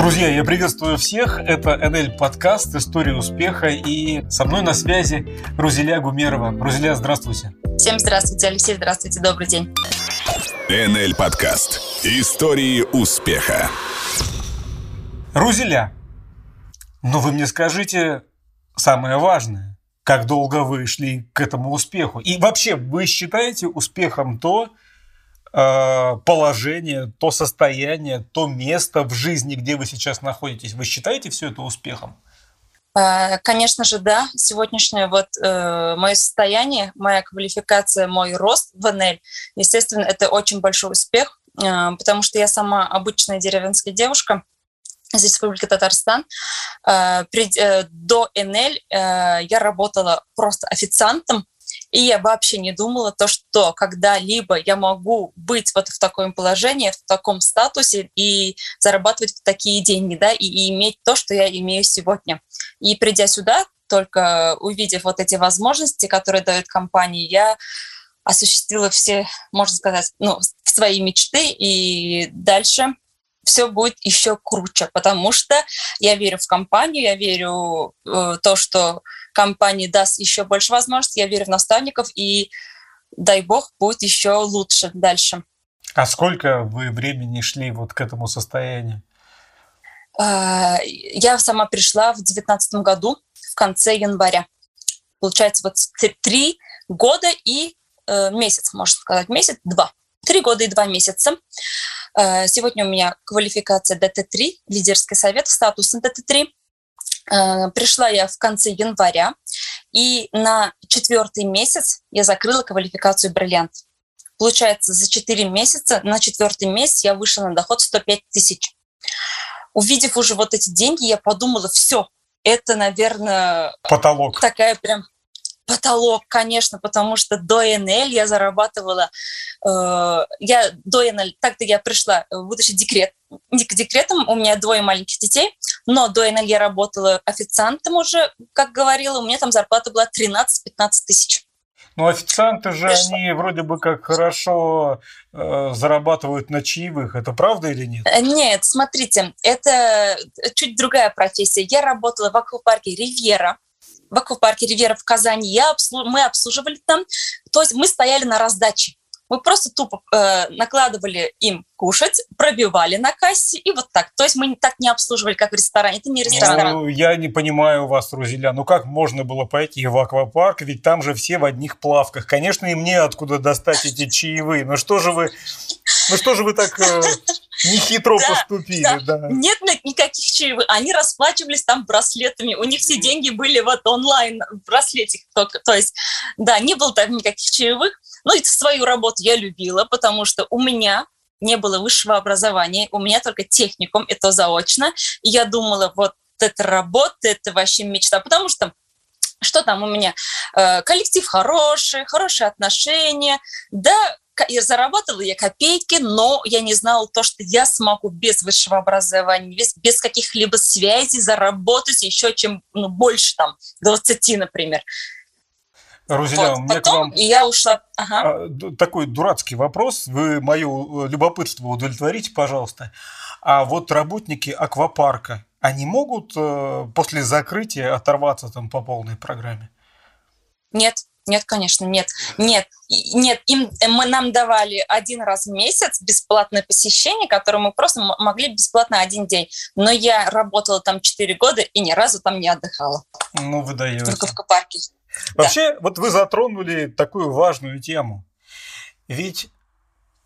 Друзья, я приветствую всех. Это НЛ подкаст «История успеха». И со мной на связи Рузеля Гумерова. Рузеля, здравствуйте. Всем здравствуйте, Алексей, здравствуйте, добрый день. НЛ подкаст «Истории успеха». Рузеля, ну вы мне скажите самое важное. Как долго вы шли к этому успеху? И вообще, вы считаете успехом то, положение, то состояние, то место в жизни, где вы сейчас находитесь. Вы считаете все это успехом? Э, конечно же, да. Сегодняшнее вот э, мое состояние, моя квалификация, мой рост в НЛ, естественно, это очень большой успех, э, потому что я сама обычная деревенская девушка из Республики Татарстан. Э, при, э, до НЛ э, я работала просто официантом и я вообще не думала то, что когда-либо я могу быть вот в таком положении, в таком статусе и зарабатывать такие деньги, да, и, и иметь то, что я имею сегодня. И придя сюда, только увидев вот эти возможности, которые дает компания, я осуществила все, можно сказать, ну, свои мечты, и дальше все будет еще круче, потому что я верю в компанию, я верю в э, то, что компания даст еще больше возможностей, я верю в наставников, и дай бог, будет еще лучше дальше. А сколько вы времени шли вот к этому состоянию? А, я сама пришла в 2019 году, в конце января. Получается, вот три года и э, месяц, можно сказать, месяц-два. Три года и два месяца. Э, сегодня у меня квалификация ДТ-3, лидерский совет, статус ДТ-3. Э, пришла я в конце января, и на четвертый месяц я закрыла квалификацию «Бриллиант». Получается, за четыре месяца, на четвертый месяц я вышла на доход 105 тысяч. Увидев уже вот эти деньги, я подумала, все, это, наверное, потолок. Такая прям потолок, конечно, потому что до НЛ я зарабатывала, э, я до НЛ, так-то я пришла, будучи декрет, не к декретам, у меня двое маленьких детей, но до НЛ я работала официантом уже, как говорила, у меня там зарплата была 13-15 тысяч. Ну, официанты же, Пришла. они вроде бы как хорошо э, зарабатывают на чаевых. Это правда или нет? Э, нет, смотрите, это чуть другая профессия. Я работала в аквапарке «Ривьера», в аквапарке «Ривьера» в Казани. Я обслуж... Мы обслуживали там, то есть мы стояли на раздаче. Мы просто тупо э, накладывали им кушать, пробивали на кассе и вот так. То есть мы так не обслуживали, как в ресторане. Это не ресторан. Ну, я не понимаю вас, Рузеля. Ну как можно было пойти в аквапарк, ведь там же все в одних плавках. Конечно, и мне откуда достать эти чаевые. Но что же вы, ну что же вы так э, нехитро да, поступили? Да. Да. Нет никаких чаевых. Они расплачивались там браслетами. У них все деньги были вот онлайн браслетик. Только. То есть, да, не было там никаких чаевых. Ну и свою работу я любила, потому что у меня не было высшего образования, у меня только техникум, это заочно. И я думала, вот это работа, это вообще мечта, потому что что там у меня? Э, коллектив хороший, хорошие отношения. Да, я зарабатывала я копейки, но я не знала то, что я смогу без высшего образования, без, без каких-либо связей заработать еще чем ну, больше, там, 20, например. Рузеля, вот. у меня Потом к вам я ушла. Ага. А, такой дурацкий вопрос. Вы мое э, любопытство удовлетворите, пожалуйста. А вот работники аквапарка, они могут э, после закрытия оторваться там по полной программе? Нет, нет, конечно, нет, нет, нет. Им э, мы нам давали один раз в месяц бесплатное посещение, которое мы просто могли бесплатно один день. Но я работала там 4 года и ни разу там не отдыхала. Ну, вы даете. Только в аквапарке. Вообще, да. вот вы затронули такую важную тему. Ведь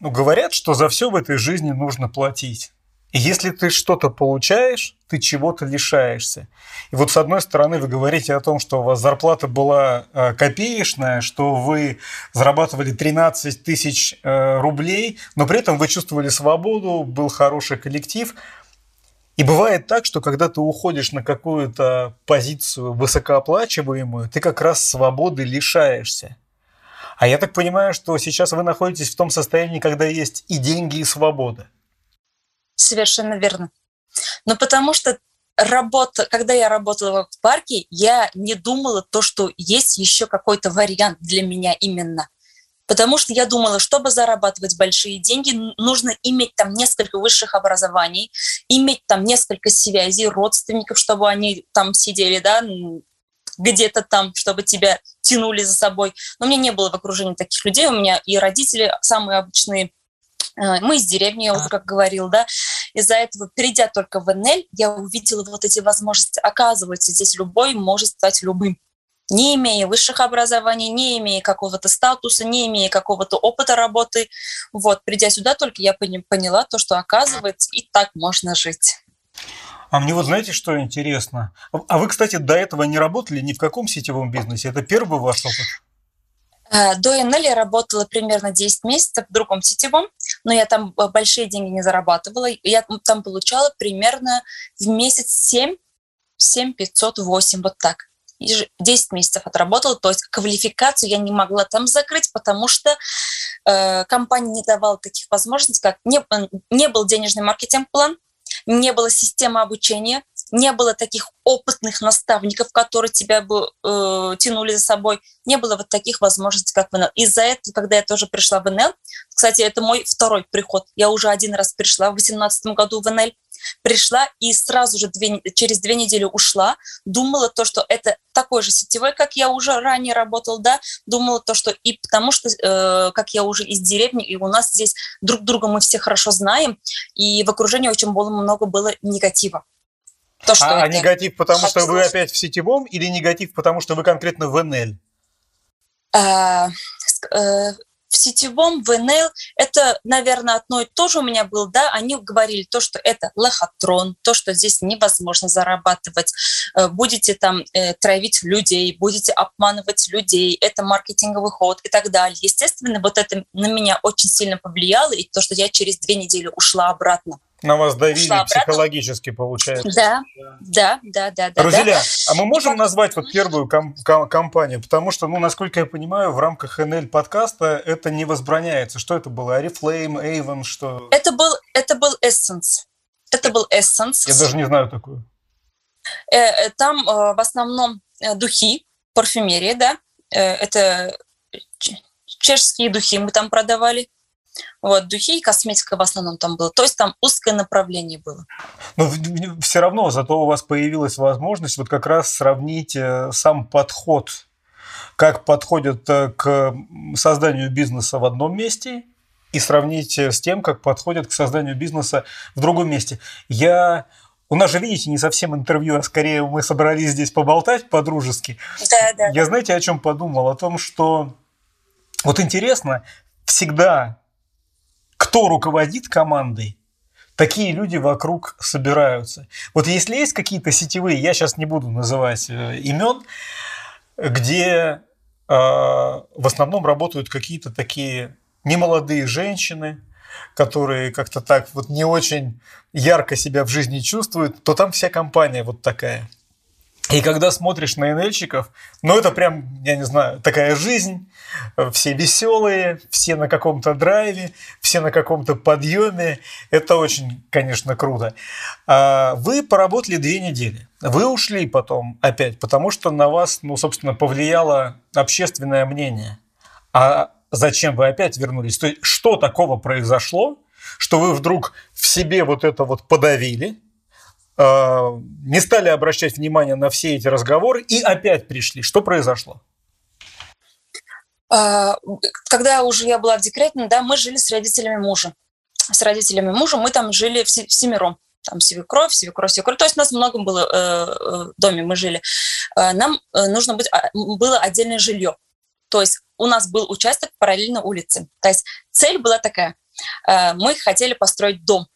ну, говорят, что за все в этой жизни нужно платить. И если ты что-то получаешь, ты чего-то лишаешься. И вот с одной стороны вы говорите о том, что у вас зарплата была э, копеечная, что вы зарабатывали 13 тысяч э, рублей, но при этом вы чувствовали свободу, был хороший коллектив – и бывает так, что когда ты уходишь на какую-то позицию высокооплачиваемую, ты как раз свободы лишаешься. А я так понимаю, что сейчас вы находитесь в том состоянии, когда есть и деньги, и свобода. Совершенно верно. Но потому что работа, когда я работала в парке, я не думала то, что есть еще какой-то вариант для меня именно. Потому что я думала, чтобы зарабатывать большие деньги, нужно иметь там несколько высших образований, иметь там несколько связей, родственников, чтобы они там сидели, да, где-то там, чтобы тебя тянули за собой. Но у меня не было в окружении таких людей. У меня и родители самые обычные э, мы из деревни, я уже как говорил, да. Из-за этого, перейдя только в НЛ, я увидела вот эти возможности. Оказывается, здесь любой может стать любым не имея высших образований, не имея какого-то статуса, не имея какого-то опыта работы. Вот, придя сюда, только я поняла то, что оказывается и так можно жить. А мне вот знаете, что интересно? А вы, кстати, до этого не работали ни в каком сетевом бизнесе? Это первый ваш опыт? Э, до НЛ я работала примерно 10 месяцев в другом сетевом, но я там э, большие деньги не зарабатывала. Я там получала примерно в месяц 7, 7 500, 8, вот так. 10 месяцев отработала, то есть квалификацию я не могла там закрыть, потому что э, компания не давала таких возможностей, как не, не был денежный маркетинг-план, не было системы обучения, не было таких опытных наставников, которые тебя бы э, тянули за собой, не было вот таких возможностей, как в НЛ. Из-за этого, когда я тоже пришла в НЛ, кстати, это мой второй приход, я уже один раз пришла в 2018 году в НЛ, пришла и сразу же две, через две недели ушла, думала то, что это такой же сетевой, как я уже ранее работал, да, думала то, что и потому что, э, как я уже из деревни, и у нас здесь друг друга мы все хорошо знаем, и в окружении очень было много было негатива. То, что а, а негатив, потому что вы опять в сетевом, или негатив, потому что вы конкретно в НЛ? В сетевом, в НЛ, это, наверное, одно и то же у меня было, да, они говорили то, что это лохотрон, то, что здесь невозможно зарабатывать, э, будете там э, травить людей, будете обманывать людей, это маркетинговый ход и так далее. Естественно, вот это на меня очень сильно повлияло, и то, что я через две недели ушла обратно. На вас давили психологически, получается. Да, да, да, да. да Друзья, да. а мы можем назвать вот первую ком- ком- компанию? Потому что, ну, насколько я понимаю, в рамках НЛ подкаста это не возбраняется. Что это было? Арифлейм, Avon, что? Это был, это был Essence. Это был Essence. Я даже не знаю такую. Э, э, там э, в основном духи, парфюмерия, да. Это чешские духи мы там продавали. Вот, духи и косметика в основном там было. То есть там узкое направление было. Но все равно, зато у вас появилась возможность вот как раз сравнить э, сам подход, как подходят э, к созданию бизнеса в одном месте и сравнить э, с тем, как подходят к созданию бизнеса в другом месте. Я у нас же, видите, не совсем интервью, а скорее мы собрались здесь поболтать по-дружески. Да, да. Я знаете, о чем подумал? О том, что вот интересно, всегда кто руководит командой, такие люди вокруг собираются. Вот если есть какие-то сетевые, я сейчас не буду называть э, имен, где э, в основном работают какие-то такие немолодые женщины, которые как-то так вот не очень ярко себя в жизни чувствуют, то там вся компания вот такая – и когда смотришь на НЛщиков, ну это прям, я не знаю, такая жизнь, все веселые, все на каком-то драйве, все на каком-то подъеме. Это очень, конечно, круто. А вы поработали две недели. Вы ушли потом опять, потому что на вас, ну, собственно, повлияло общественное мнение. А зачем вы опять вернулись? То есть, что такого произошло, что вы вдруг в себе вот это вот подавили, не стали обращать внимание на все эти разговоры и опять пришли. Что произошло? А, когда уже я была в декрете, да, мы жили с родителями мужа. С родителями мужа мы там жили в семером. Там свекровь, свекровь, свекровь. То есть у нас много было э, э, в доме, мы жили. Нам нужно быть, а, было отдельное жилье. То есть у нас был участок параллельно улице. То есть цель была такая. Мы хотели построить дом.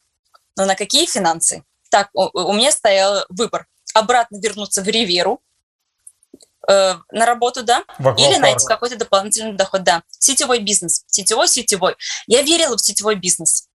Но на какие финансы? Так, у меня стоял выбор. Обратно вернуться в Риверу, э, на работу, да, или найти какой-то дополнительный доход, да. Сетевой бизнес, сетевой, сетевой. Я верила в сетевой бизнес,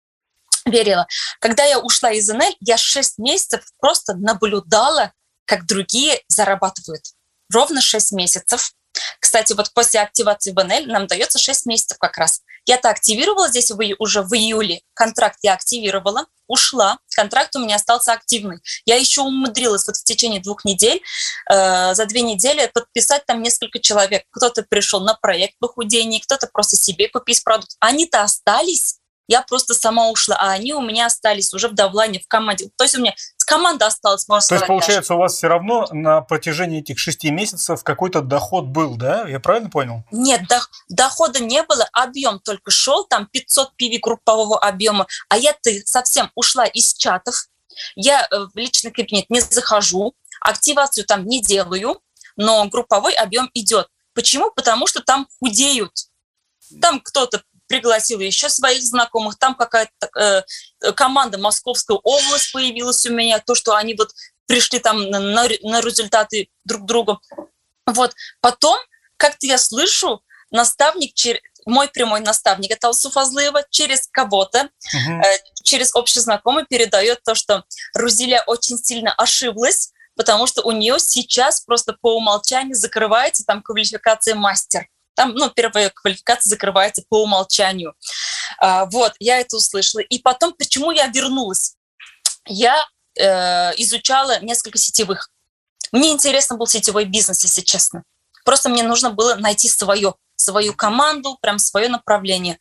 верила. Когда я ушла из НЛ, я 6 месяцев просто наблюдала, как другие зарабатывают. Ровно 6 месяцев. Кстати, вот после активации в НЛ нам дается 6 месяцев как раз. Я-то активировала здесь в, уже в июле. Контракт я активировала, ушла. Контракт у меня остался активный. Я еще умудрилась вот в течение двух недель, э, за две недели подписать там несколько человек. Кто-то пришел на проект похудения, кто-то просто себе купить продукт. Они-то остались, я просто сама ушла, а они у меня остались уже в давлании, в команде. То есть у меня команда осталась, можно сказать. То есть, получается, даже. у вас все равно на протяжении этих шести месяцев какой-то доход был, да? Я правильно понял? Нет, до, дохода не было, объем только шел, там 500 PV группового объема, а я-то совсем ушла из чатов, я э, в личный кабинет не захожу, активацию там не делаю, но групповой объем идет. Почему? Потому что там худеют. Там кто-то пригласила еще своих знакомых, там какая-то э, команда Московская область появилась у меня, то, что они вот пришли там на, на, на результаты друг друга. Вот. Потом как-то я слышу, наставник, мой прямой наставник, это Алсу Фазлыева, через кого-то, угу. э, через общий знакомый передает то, что Рузиля очень сильно ошиблась, потому что у нее сейчас просто по умолчанию закрывается там квалификация мастер. Там, ну, первая квалификация закрывается по умолчанию. А, вот, я это услышала. И потом, почему я вернулась? Я э, изучала несколько сетевых. Мне интересно был сетевой бизнес, если честно. Просто мне нужно было найти свое, свою команду, прям свое направление.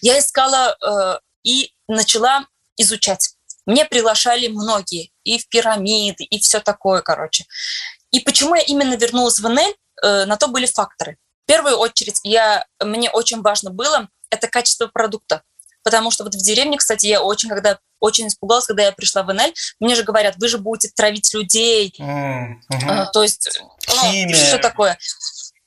Я искала э, и начала изучать. Мне приглашали многие, и в пирамиды, и все такое, короче. И почему я именно вернулась в НЛ, э, на то были факторы. В первую очередь я, мне очень важно было это качество продукта. Потому что вот в деревне, кстати, я очень, когда очень испугалась, когда я пришла в НЛ, мне же говорят, вы же будете травить людей. Mm-hmm. то есть, ну, что такое.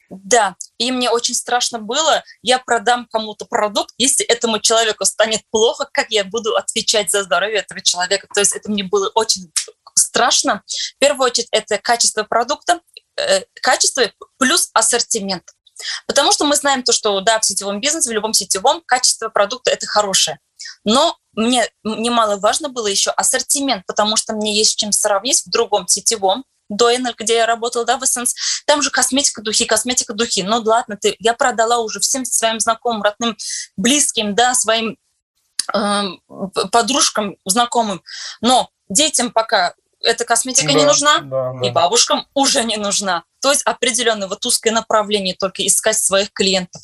Да, и мне очень страшно было, я продам кому-то продукт, если этому человеку станет плохо, как я буду отвечать за здоровье этого человека. То есть это мне было очень страшно. В первую очередь это качество продукта, э, качество плюс ассортимент. Потому что мы знаем то, что да, в сетевом бизнесе, в любом сетевом качество продукта это хорошее. Но мне немаловажно было еще ассортимент, потому что мне есть с чем сравнить в другом сетевом, до НЛ, где я работала, да, в Essence, там же косметика, духи, косметика, духи. Ну, ладно, ты, я продала уже всем своим знакомым, родным, близким, да, своим э, подружкам, знакомым. Но детям пока эта косметика да, не нужна, да, да. и бабушкам уже не нужна. То есть определенное вот узкое направление только искать своих клиентов.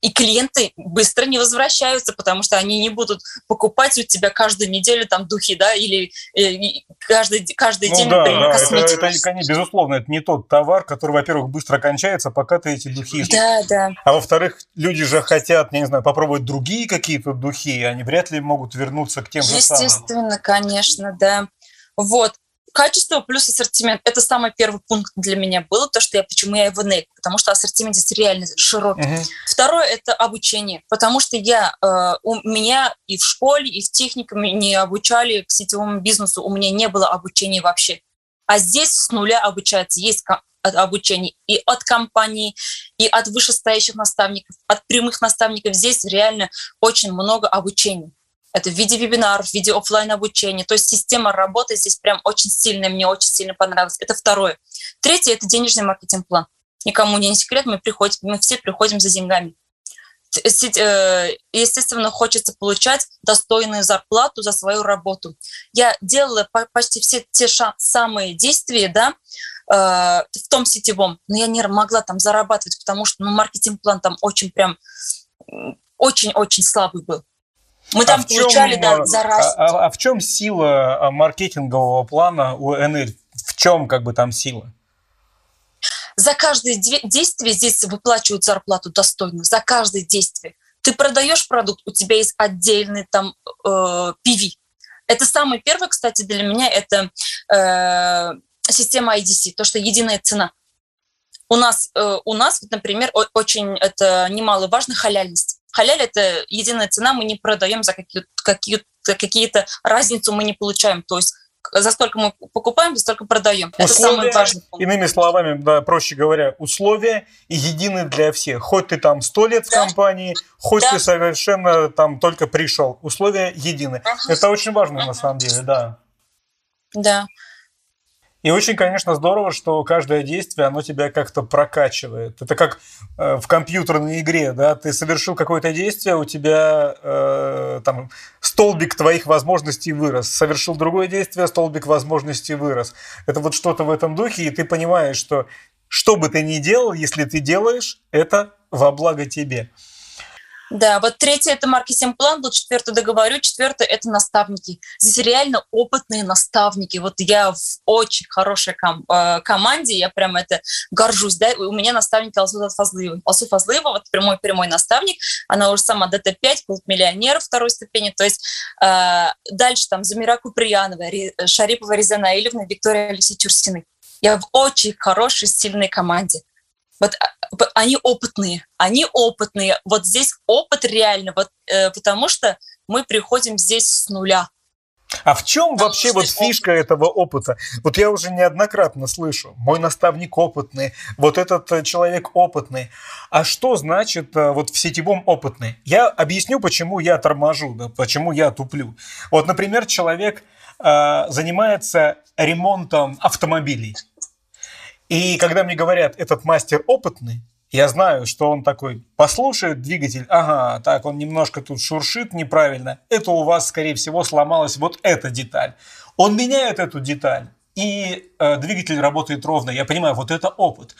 И клиенты быстро не возвращаются, потому что они не будут покупать у тебя каждую неделю там духи, да, или э, каждый, каждый ну, день, да, например, да, косметику. Это, это, безусловно, это не тот товар, который, во-первых, быстро кончается, пока ты эти духи... Да, да. А во-вторых, люди же хотят, я не знаю, попробовать другие какие-то духи, и они вряд ли могут вернуться к тем же самым. Естественно, конечно, да. Вот качество плюс ассортимент. Это самый первый пункт для меня было, то, что я, почему я в НЭК, потому что ассортимент здесь реально широкий. Uh-huh. Второе – это обучение, потому что я, э, у меня и в школе, и в техникуме не обучали к сетевому бизнесу, у меня не было обучения вообще. А здесь с нуля обучается. Есть обучение и от компаний, и от вышестоящих наставников, от прямых наставников. Здесь реально очень много обучения. Это в виде вебинаров, в виде офлайн обучения. То есть система работы здесь прям очень сильная, мне очень сильно понравилось. Это второе. Третье – это денежный маркетинг-план. Никому не секрет, мы, приходим, мы все приходим за деньгами. Э, естественно, хочется получать достойную зарплату за свою работу. Я делала почти все те самые действия, да, э, в том сетевом, но я не могла там зарабатывать, потому что ну, маркетинг-план там очень прям очень-очень слабый был. Мы там а получали, чем, да, за раз. А, а, а в чем сила а, маркетингового плана у НЛ? В чем как бы там сила? За каждое действие здесь выплачивают зарплату достойно. За каждое действие. Ты продаешь продукт, у тебя есть отдельный там э, PV. Это самый первый, кстати, для меня это э, система IDC, то, что единая цена. У нас, э, у нас, например, очень это немаловажно халяльность Халяль – это единая цена, мы не продаем за какие-то какие какие разницу мы не получаем. То есть за сколько мы покупаем, за столько продаем. Условия, это важный пункт. Иными словами, да, проще говоря, условия едины для всех. Хоть ты там сто лет да. в компании, хоть да. ты совершенно там только пришел. Условия едины. Ага. Это очень важно ага. на самом деле, да. Да. И очень, конечно, здорово, что каждое действие, оно тебя как-то прокачивает. Это как э, в компьютерной игре, да, ты совершил какое-то действие, у тебя э, там столбик твоих возможностей вырос. Совершил другое действие, столбик возможностей вырос. Это вот что-то в этом духе, и ты понимаешь, что что бы ты ни делал, если ты делаешь, это во благо тебе. Да, вот третий это маркетинг-план был, четвертый договорю, четвертый это наставники. Здесь реально опытные наставники. Вот я в очень хорошей ком- э, команде, я прям это горжусь. Да? У меня наставник Алсу Фазлыева. Алсу Фазлыева, вот прямой-прямой наставник, она уже сама ДТ-5, миллионер второй ступени. То есть э, дальше там Замира Куприянова, Ри, Шарипова Резана Ильевна, Виктория Алексей Чурсины. Я в очень хорошей, сильной команде. Вот а, они опытные, они опытные. Вот здесь опыт реально, вот, э, потому что мы приходим здесь с нуля. А в чем Нам вообще вот фишка опыт. этого опыта? Вот я уже неоднократно слышу, мой наставник опытный, вот этот э, человек опытный. А что значит э, вот в сетевом опытный? Я объясню, почему я торможу, да, почему я туплю. Вот, например, человек э, занимается ремонтом автомобилей. И когда мне говорят, этот мастер опытный, я знаю, что он такой послушает двигатель, ага, так он немножко тут шуршит неправильно, это у вас, скорее всего, сломалась вот эта деталь. Он меняет эту деталь, и э, двигатель работает ровно. Я понимаю, вот это опыт.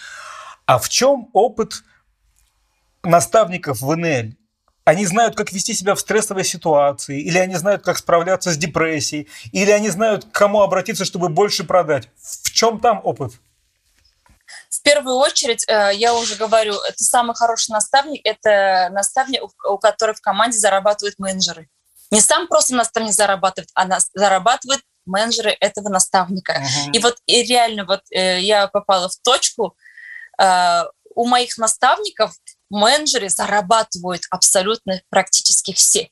А в чем опыт наставников в НЛ? Они знают, как вести себя в стрессовой ситуации, или они знают, как справляться с депрессией, или они знают, к кому обратиться, чтобы больше продать. В чем там опыт? В первую очередь, э, я уже говорю, это самый хороший наставник, это наставник, у которого в команде зарабатывают менеджеры. Не сам просто наставник зарабатывает, а зарабатывают менеджеры этого наставника. Uh-huh. И вот и реально вот э, я попала в точку, э, у моих наставников менеджеры зарабатывают абсолютно практически все.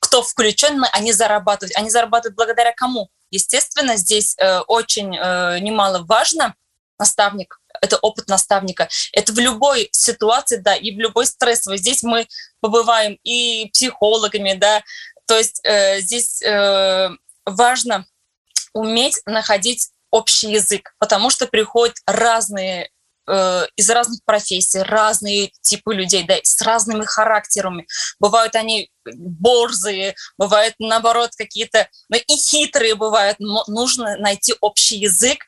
Кто включен, они зарабатывают. Они зарабатывают благодаря кому? Естественно, здесь очень немало важно наставник это опыт наставника. Это в любой ситуации, да, и в любой стрессовой. Здесь мы побываем и психологами, да, то есть э, здесь э, важно уметь находить общий язык, потому что приходят разные э, из разных профессий, разные типы людей, да, с разными характерами. Бывают они борзые, бывают, наоборот, какие-то, ну, и хитрые бывают. Но нужно найти общий язык,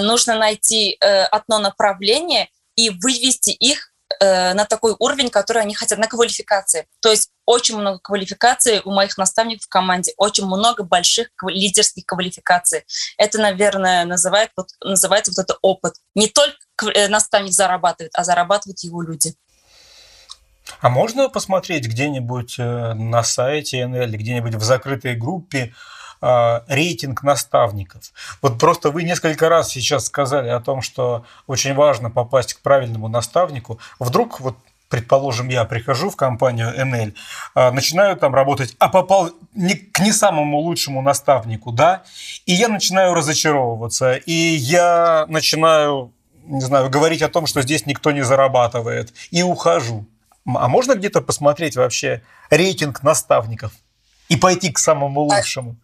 нужно найти э, одно направление и вывести их э, на такой уровень, который они хотят, на квалификации. То есть очень много квалификаций у моих наставников в команде, очень много больших лидерских квалификаций. Это, наверное, называет, вот, называется вот это опыт. Не только наставник зарабатывает, а зарабатывают его люди. А можно посмотреть где-нибудь на сайте НЛ, где-нибудь в закрытой группе, рейтинг наставников. Вот просто вы несколько раз сейчас сказали о том, что очень важно попасть к правильному наставнику. Вдруг вот предположим, я прихожу в компанию НЛ, а, начинаю там работать, а попал не, к не самому лучшему наставнику, да, и я начинаю разочаровываться, и я начинаю, не знаю, говорить о том, что здесь никто не зарабатывает, и ухожу. А можно где-то посмотреть вообще рейтинг наставников и пойти к самому а лучшему?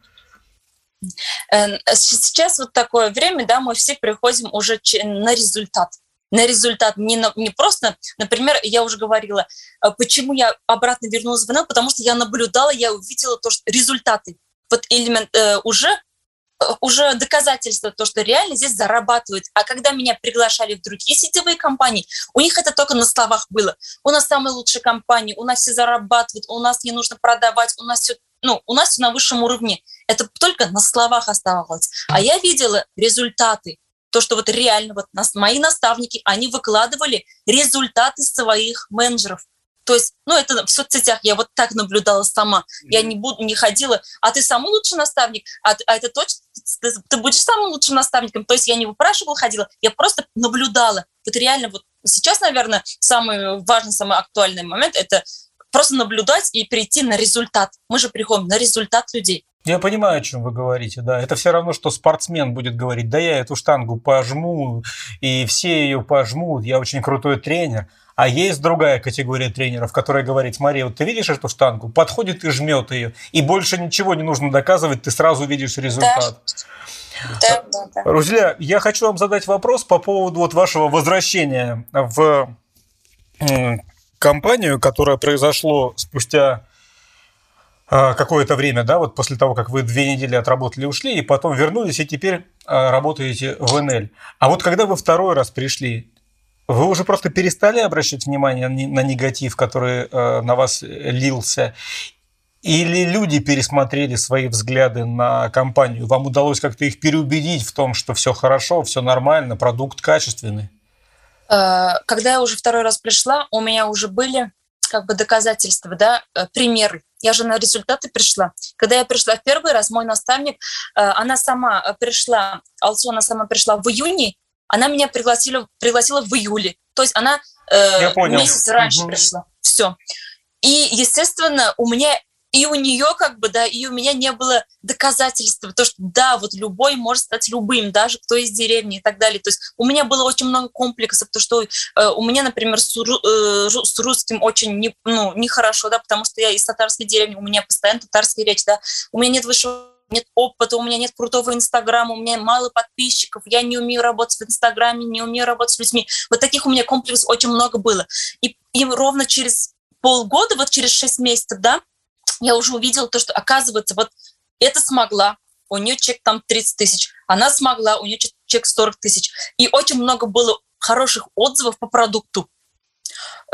Э, сейчас вот такое время, да, мы все приходим уже на результат на результат, не, на, не просто, например, я уже говорила, э, почему я обратно вернулась в НЛ, потому что я наблюдала, я увидела то, что результаты, вот элемент э, уже э, уже доказательство то, что реально здесь зарабатывают. А когда меня приглашали в другие сетевые компании, у них это только на словах было. У нас самые лучшие компании, у нас все зарабатывают, у нас не нужно продавать, у нас все ну, у нас все на высшем уровне. Это только на словах оставалось. А я видела результаты. То, что вот реально вот нас, мои наставники, они выкладывали результаты своих менеджеров. То есть, ну, это в соцсетях я вот так наблюдала сама. Я не буду, не ходила, а ты самый лучший наставник, а, а это точно, ты, ты будешь самым лучшим наставником. То есть я не выпрашивала, ходила, я просто наблюдала. Вот реально вот сейчас, наверное, самый важный, самый актуальный момент – это просто наблюдать и перейти на результат. Мы же приходим на результат людей. Я понимаю, о чем вы говорите, да. Это все равно, что спортсмен будет говорить, да я эту штангу пожму, и все ее пожмут, я очень крутой тренер. А есть другая категория тренеров, которая говорит, смотри, вот ты видишь эту штангу, подходит и жмет ее, и больше ничего не нужно доказывать, ты сразу видишь результат. Да. Да, да, да. Рузля, я хочу вам задать вопрос по поводу вот вашего возвращения в компанию, которое произошло спустя какое-то время, да, вот после того, как вы две недели отработали, ушли, и потом вернулись, и теперь а, работаете в НЛ. А вот когда вы второй раз пришли, вы уже просто перестали обращать внимание на негатив, который а, на вас лился, или люди пересмотрели свои взгляды на компанию? Вам удалось как-то их переубедить в том, что все хорошо, все нормально, продукт качественный? Э, когда я уже второй раз пришла, у меня уже были как бы доказательства, да, э, примеры. Я же на результаты пришла. Когда я пришла в первый раз, мой наставник, э, она сама пришла, Алсу, она сама пришла в июне, она меня пригласила, пригласила в июле. То есть она э, месяц раньше угу. пришла. Все. И, естественно, у меня и у нее как бы, да, и у меня не было доказательства, то, что да, вот любой может стать любым, даже кто из деревни и так далее. То есть у меня было очень много комплексов, то, что э, у меня, например, с, э, с русским очень не, ну, нехорошо, да, потому что я из татарской деревни, у меня постоянно татарская речь, да, у меня нет высшего нет опыта, у меня нет крутого Инстаграма, у меня мало подписчиков, я не умею работать в Инстаграме, не умею работать с людьми. Вот таких у меня комплексов очень много было. И, и ровно через полгода, вот через шесть месяцев, да, я уже увидела то, что, оказывается, вот это смогла, у нее чек там 30 тысяч, она смогла, у нее чек 40 тысяч. И очень много было хороших отзывов по продукту.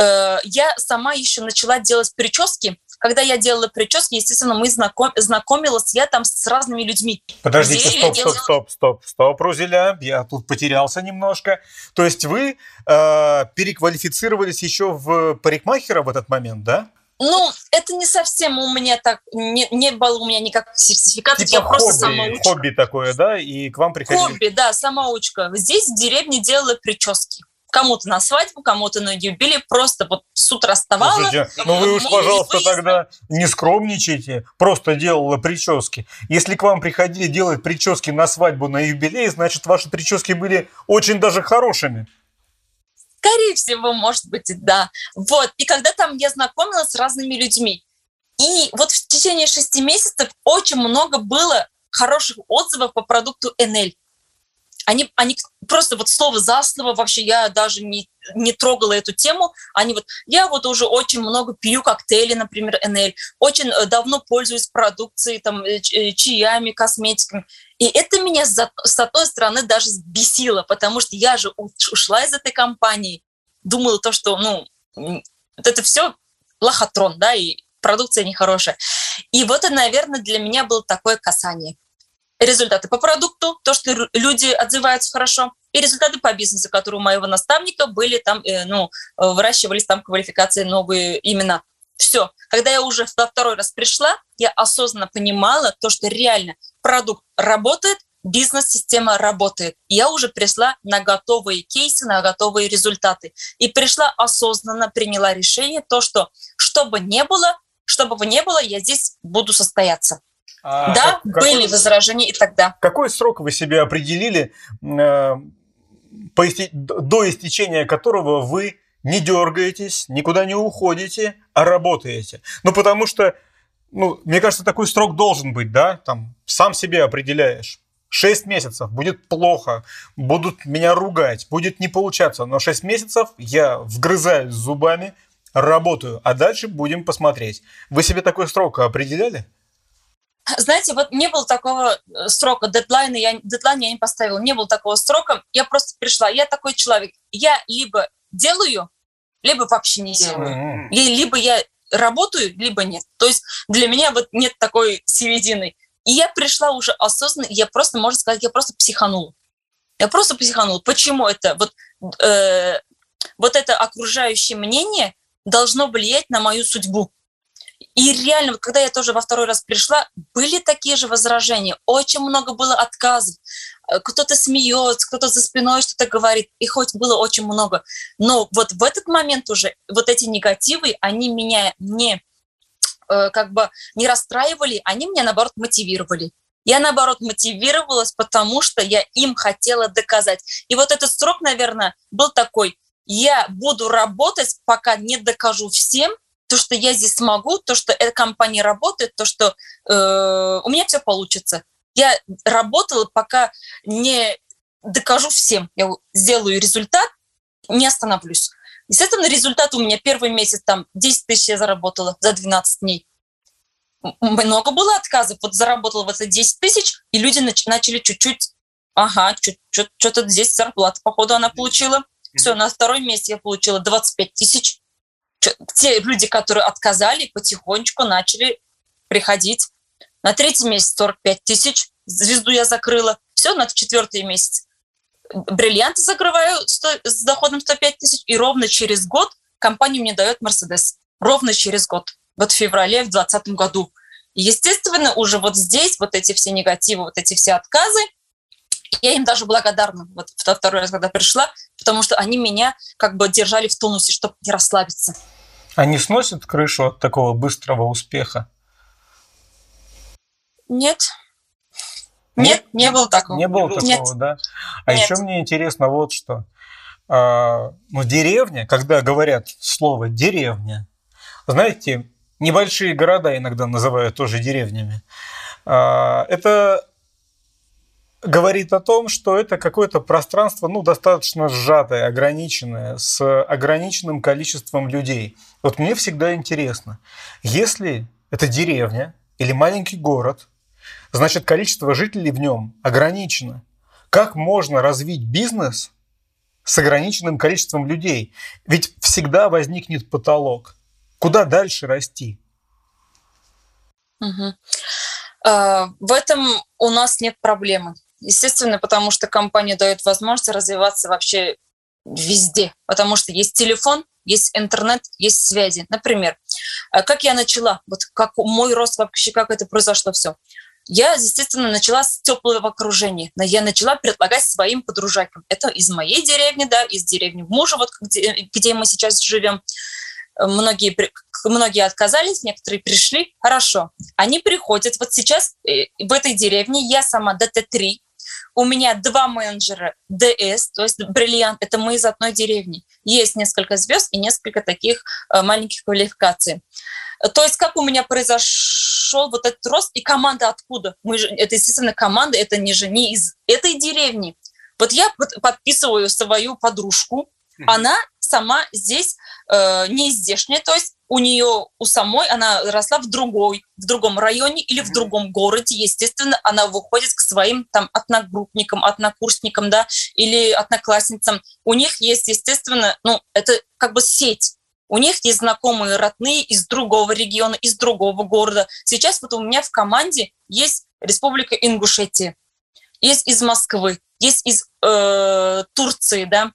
Э, я сама еще начала делать прически. Когда я делала прически, естественно, мы знаком, знакомилась я там с разными людьми. Подождите, стоп, стоп, делала... стоп, стоп, стоп, Рузеля, я тут потерялся немножко. То есть вы э, переквалифицировались еще в парикмахера в этот момент, да? Ну, это не совсем у меня так, не, не было у меня никаких сертификатов, типа я хобби, просто самоучка. Хобби такое, да, и к вам приходили? Хобби, да, самоучка. Здесь в деревне делала прически. Кому-то на свадьбу, кому-то на юбилей, просто вот с утра вставала. Слушайте, ну вы уж, пожалуйста, тогда не скромничайте, просто делала прически. Если к вам приходили делать прически на свадьбу, на юбилей, значит, ваши прически были очень даже хорошими. Скорее всего, может быть, да. Вот. И когда там я знакомилась с разными людьми. И вот в течение шести месяцев очень много было хороших отзывов по продукту NL. Они, они просто вот слово за слово вообще я даже не, не трогала эту тему. Они вот, я вот уже очень много пью коктейли, например, НЛ, очень э, давно пользуюсь продукцией, там, э, э, чаями, косметиками. И это меня с, с одной стороны даже бесило, потому что я же ушла из этой компании, думала то, что, ну, вот это все лохотрон, да, и продукция нехорошая. И вот это, наверное, для меня было такое касание. Результаты по продукту, то, что люди отзываются хорошо, и результаты по бизнесу, которые у моего наставника были там, э, ну, выращивались там квалификации новые именно. Все. Когда я уже во второй раз пришла, я осознанно понимала то, что реально продукт работает, бизнес-система работает. Я уже пришла на готовые кейсы, на готовые результаты. И пришла осознанно, приняла решение, то, что что бы ни было, что бы ни было, я здесь буду состояться. А да, как, были возражения и тогда. Какой срок вы себе определили, э, по исти, до истечения которого вы не дергаетесь, никуда не уходите, а работаете? Ну, потому что, ну, мне кажется, такой срок должен быть, да? Там сам себе определяешь. 6 месяцев будет плохо, будут меня ругать, будет не получаться, но 6 месяцев я вгрызаюсь зубами, работаю, а дальше будем посмотреть. Вы себе такой срок определяли? Знаете, вот не было такого э, срока, дедлайна я, дедлайн я не поставила, не было такого срока, я просто пришла, я такой человек, я либо делаю, либо вообще не делаю, mm-hmm. либо я работаю, либо нет. То есть для меня вот нет такой середины. И я пришла уже осознанно, я просто, можно сказать, я просто психанула. Я просто психанула. Почему это? Вот, э, вот это окружающее мнение должно влиять на мою судьбу. И реально, вот когда я тоже во второй раз пришла, были такие же возражения. Очень много было отказов. Э, кто-то смеется, кто-то за спиной что-то говорит. И хоть было очень много. Но вот в этот момент уже вот эти негативы, они меня не Э, как бы не расстраивали, они меня, наоборот, мотивировали. Я, наоборот, мотивировалась, потому что я им хотела доказать. И вот этот срок, наверное, был такой, я буду работать, пока не докажу всем, то, что я здесь смогу, то, что эта компания работает, то, что э, у меня все получится. Я работала, пока не докажу всем. Я сделаю результат, не остановлюсь. Естественно, результат у меня первый месяц, там, 10 тысяч я заработала за 12 дней. Много было отказов. Вот заработала вот эти 10 тысяч, и люди начали чуть-чуть, ага, что-то здесь зарплата, походу, она получила. Все, на второй месяц я получила 25 тысяч. Те люди, которые отказали, потихонечку начали приходить. На третий месяц 45 тысяч. Звезду я закрыла. Все, на четвертый месяц. Бриллианты закрываю с доходом 105 тысяч. И ровно через год компания мне дает Мерседес. Ровно через год. Вот в феврале в 2020 году. Естественно, уже вот здесь вот эти все негативы, вот эти все отказы, я им даже благодарна, вот второй раз, когда пришла, потому что они меня как бы держали в тонусе, чтобы не расслабиться. Они сносят крышу от такого быстрого успеха? Нет. Нет, нет не было такого. Не было такого, нет. да? А нет. еще мне интересно вот что. А, ну, деревня, когда говорят слово «деревня», знаете, небольшие города иногда называют тоже деревнями. А, это говорит о том, что это какое-то пространство, ну, достаточно сжатое, ограниченное, с ограниченным количеством людей. Вот мне всегда интересно, если это деревня или маленький город, значит, количество жителей в нем ограничено. Как можно развить бизнес с ограниченным количеством людей? Ведь всегда возникнет потолок. Куда дальше расти? Угу. В этом у нас нет проблемы. Естественно, потому что компания дает возможность развиваться вообще везде, потому что есть телефон, есть интернет, есть связи. Например, э, как я начала, вот как мой рост вообще, как это произошло все. Я, естественно, начала с теплого окружения. Но я начала предлагать своим подружайкам. Это из моей деревни, да, из деревни мужа, вот где, где мы сейчас живем. Многие, многие отказались, некоторые пришли. Хорошо. Они приходят. Вот сейчас э, в этой деревне я сама ДТ-3, у меня два менеджера ДС, то есть бриллиант, это мы из одной деревни. Есть несколько звезд и несколько таких э, маленьких квалификаций. То есть как у меня произошел вот этот рост и команда откуда? Мы же, это, естественно, команда, это не же не из этой деревни. Вот я подписываю свою подружку, она сама здесь э, не здешняя, то есть у нее, у самой, она росла в другой, в другом районе или в другом городе, естественно, она выходит к своим там одногруппникам, однокурсникам, да, или одноклассницам. У них есть, естественно, ну, это как бы сеть. У них есть знакомые родные из другого региона, из другого города. Сейчас вот у меня в команде есть Республика Ингушетия, есть из Москвы, есть из э, Турции, да,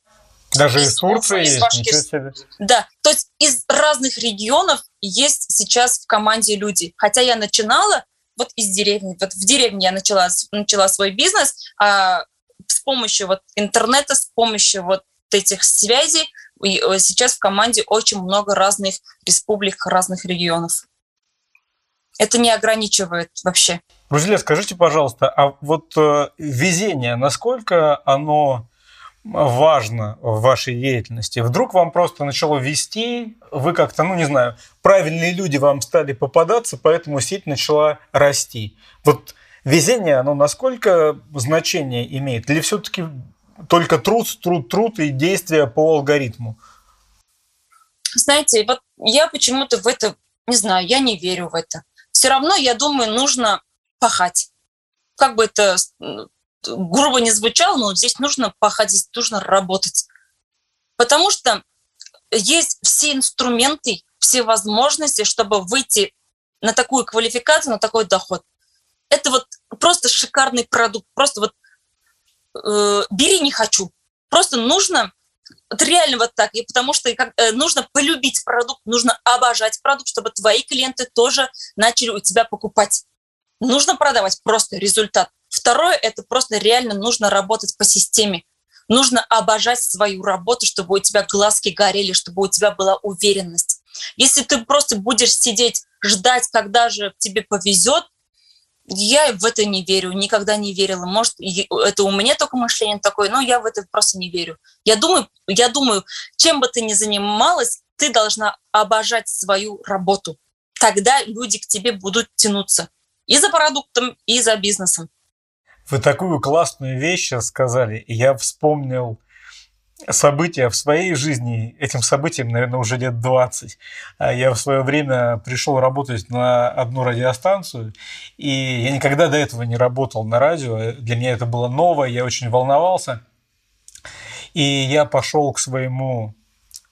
даже из, из Турции из есть, Да, то есть из разных регионов есть сейчас в команде люди. Хотя я начинала вот из деревни, вот в деревне я начала, начала свой бизнес, а с помощью вот интернета, с помощью вот этих связей и э, сейчас в команде очень много разных республик, разных регионов. Это не ограничивает вообще. Друзья, скажите, пожалуйста, а вот э, везение, насколько оно важно в вашей деятельности? Вдруг вам просто начало вести, вы как-то, ну не знаю, правильные люди вам стали попадаться, поэтому сеть начала расти. Вот везение, оно насколько значение имеет? Или все-таки только труд, труд, труд и действия по алгоритму? Знаете, вот я почему-то в это, не знаю, я не верю в это. Все равно, я думаю, нужно пахать. Как бы это грубо не звучало, но здесь нужно походить, нужно работать. Потому что есть все инструменты, все возможности, чтобы выйти на такую квалификацию, на такой доход. Это вот просто шикарный продукт. Просто вот э, бери не хочу. Просто нужно вот реально вот так, и потому что как, э, нужно полюбить продукт, нужно обожать продукт, чтобы твои клиенты тоже начали у тебя покупать. Нужно продавать просто результат. Второе – это просто реально нужно работать по системе. Нужно обожать свою работу, чтобы у тебя глазки горели, чтобы у тебя была уверенность. Если ты просто будешь сидеть, ждать, когда же тебе повезет, я в это не верю, никогда не верила. Может, это у меня только мышление такое, но я в это просто не верю. Я думаю, я думаю, чем бы ты ни занималась, ты должна обожать свою работу. Тогда люди к тебе будут тянуться и за продуктом, и за бизнесом. Вы такую классную вещь сказали, и я вспомнил события в своей жизни. Этим событием, наверное, уже лет 20. А я в свое время пришел работать на одну радиостанцию, и я никогда до этого не работал на радио. Для меня это было новое, я очень волновался. И я пошел к своему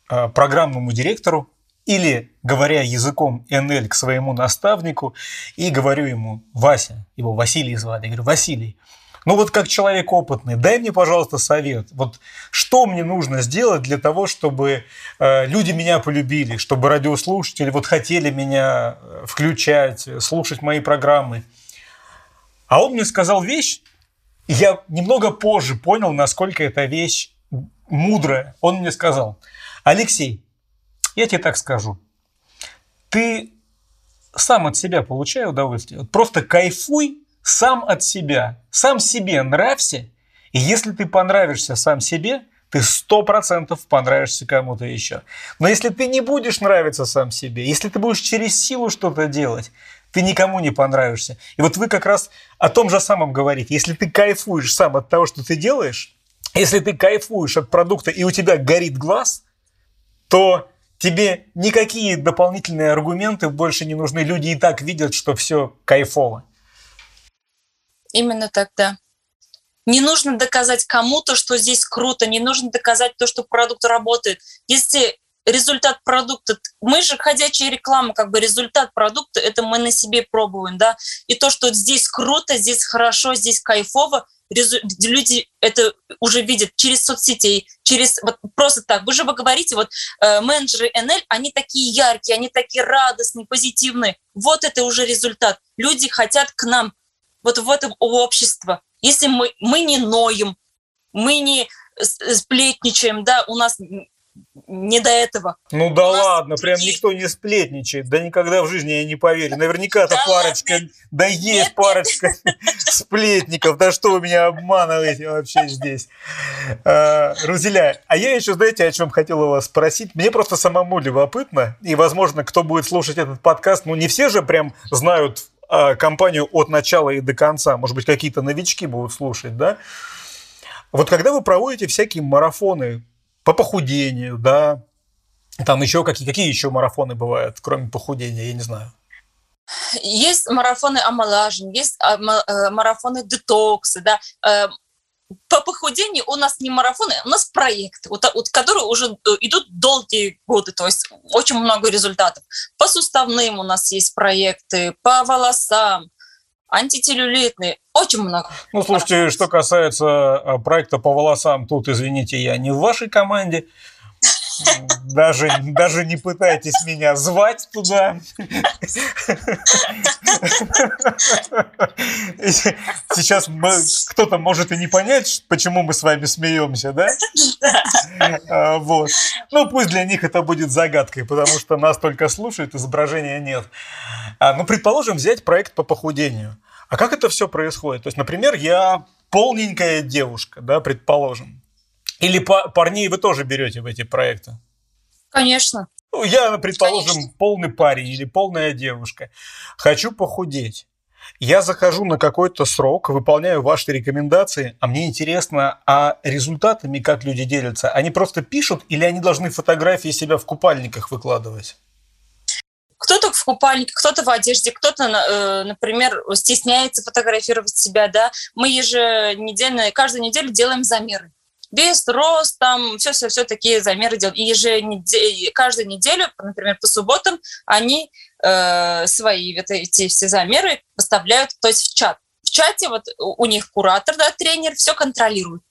а, программному директору, или, говоря языком НЛ, к своему наставнику, и говорю ему, Вася, его Василий звали, я говорю, Василий, ну вот как человек опытный, дай мне, пожалуйста, совет. Вот что мне нужно сделать для того, чтобы э, люди меня полюбили, чтобы радиослушатели вот хотели меня э, включать, слушать мои программы. А он мне сказал вещь, я немного позже понял, насколько эта вещь мудрая. Он мне сказал, Алексей, я тебе так скажу, ты сам от себя получай удовольствие. Просто кайфуй сам от себя, сам себе нравься, и если ты понравишься сам себе, ты сто процентов понравишься кому-то еще. Но если ты не будешь нравиться сам себе, если ты будешь через силу что-то делать, ты никому не понравишься. И вот вы как раз о том же самом говорите. Если ты кайфуешь сам от того, что ты делаешь, если ты кайфуешь от продукта и у тебя горит глаз, то тебе никакие дополнительные аргументы больше не нужны. Люди и так видят, что все кайфово. Именно тогда. Не нужно доказать кому-то, что здесь круто, не нужно доказать то, что продукт работает. Если результат продукта, мы же ходячая реклама, как бы результат продукта, это мы на себе пробуем, да, и то, что здесь круто, здесь хорошо, здесь кайфово, люди это уже видят через соцсетей, через вот просто так. Вы же вы говорите, вот э, менеджеры НЛ, они такие яркие, они такие радостные, позитивные. Вот это уже результат. Люди хотят к нам вот в это общество. Если мы, мы не ноем, мы не сплетничаем, да, у нас не до этого. Ну да ладно, прям никто не сплетничает. Да никогда в жизни я не поверю. Наверняка-то да парочка, ладно. да есть нет, парочка нет. сплетников. Да что вы меня обманываете вообще здесь? А, Рузеля, а я еще, знаете, о чем хотел у вас спросить? Мне просто самому любопытно, и, возможно, кто будет слушать этот подкаст, ну не все же прям знают а, компанию от начала и до конца. Может быть, какие-то новички будут слушать, да? Вот когда вы проводите всякие марафоны по похудению, да, там еще какие, какие еще марафоны бывают, кроме похудения, я не знаю. Есть марафоны омолаживания, есть э, марафоны детокса, да, э, по похудению у нас не марафоны, у нас проект, вот, которые уже э, идут долгие годы, то есть очень много результатов. По суставным у нас есть проекты, по волосам, антителлюлитные, очень много. Ну, слушайте, что касается а, проекта по волосам, тут, извините, я не в вашей команде. Даже, даже не пытайтесь меня звать туда. Сейчас кто-то может и не понять, почему мы с вами смеемся, да? А, вот. Ну, пусть для них это будет загадкой, потому что нас только слушают, изображения нет. А, ну, предположим, взять проект по похудению. А как это все происходит? То есть, например, я полненькая девушка, да, предположим. Или парней вы тоже берете в эти проекты? Конечно. Ну, я, предположим, Конечно. полный парень или полная девушка. Хочу похудеть. Я захожу на какой-то срок, выполняю ваши рекомендации, а мне интересно, а результатами как люди делятся? Они просто пишут или они должны фотографии себя в купальниках выкладывать? кто-то в купальнике, кто-то в одежде, кто-то, э, например, стесняется фотографировать себя, да. Мы еженедельно, каждую неделю делаем замеры вес, рост, там, все-все-все такие замеры делают. И еженедельно, каждую неделю, например, по субботам, они э, свои вот эти все замеры поставляют, то есть в чат. В чате вот у них куратор, да, тренер, все контролирует.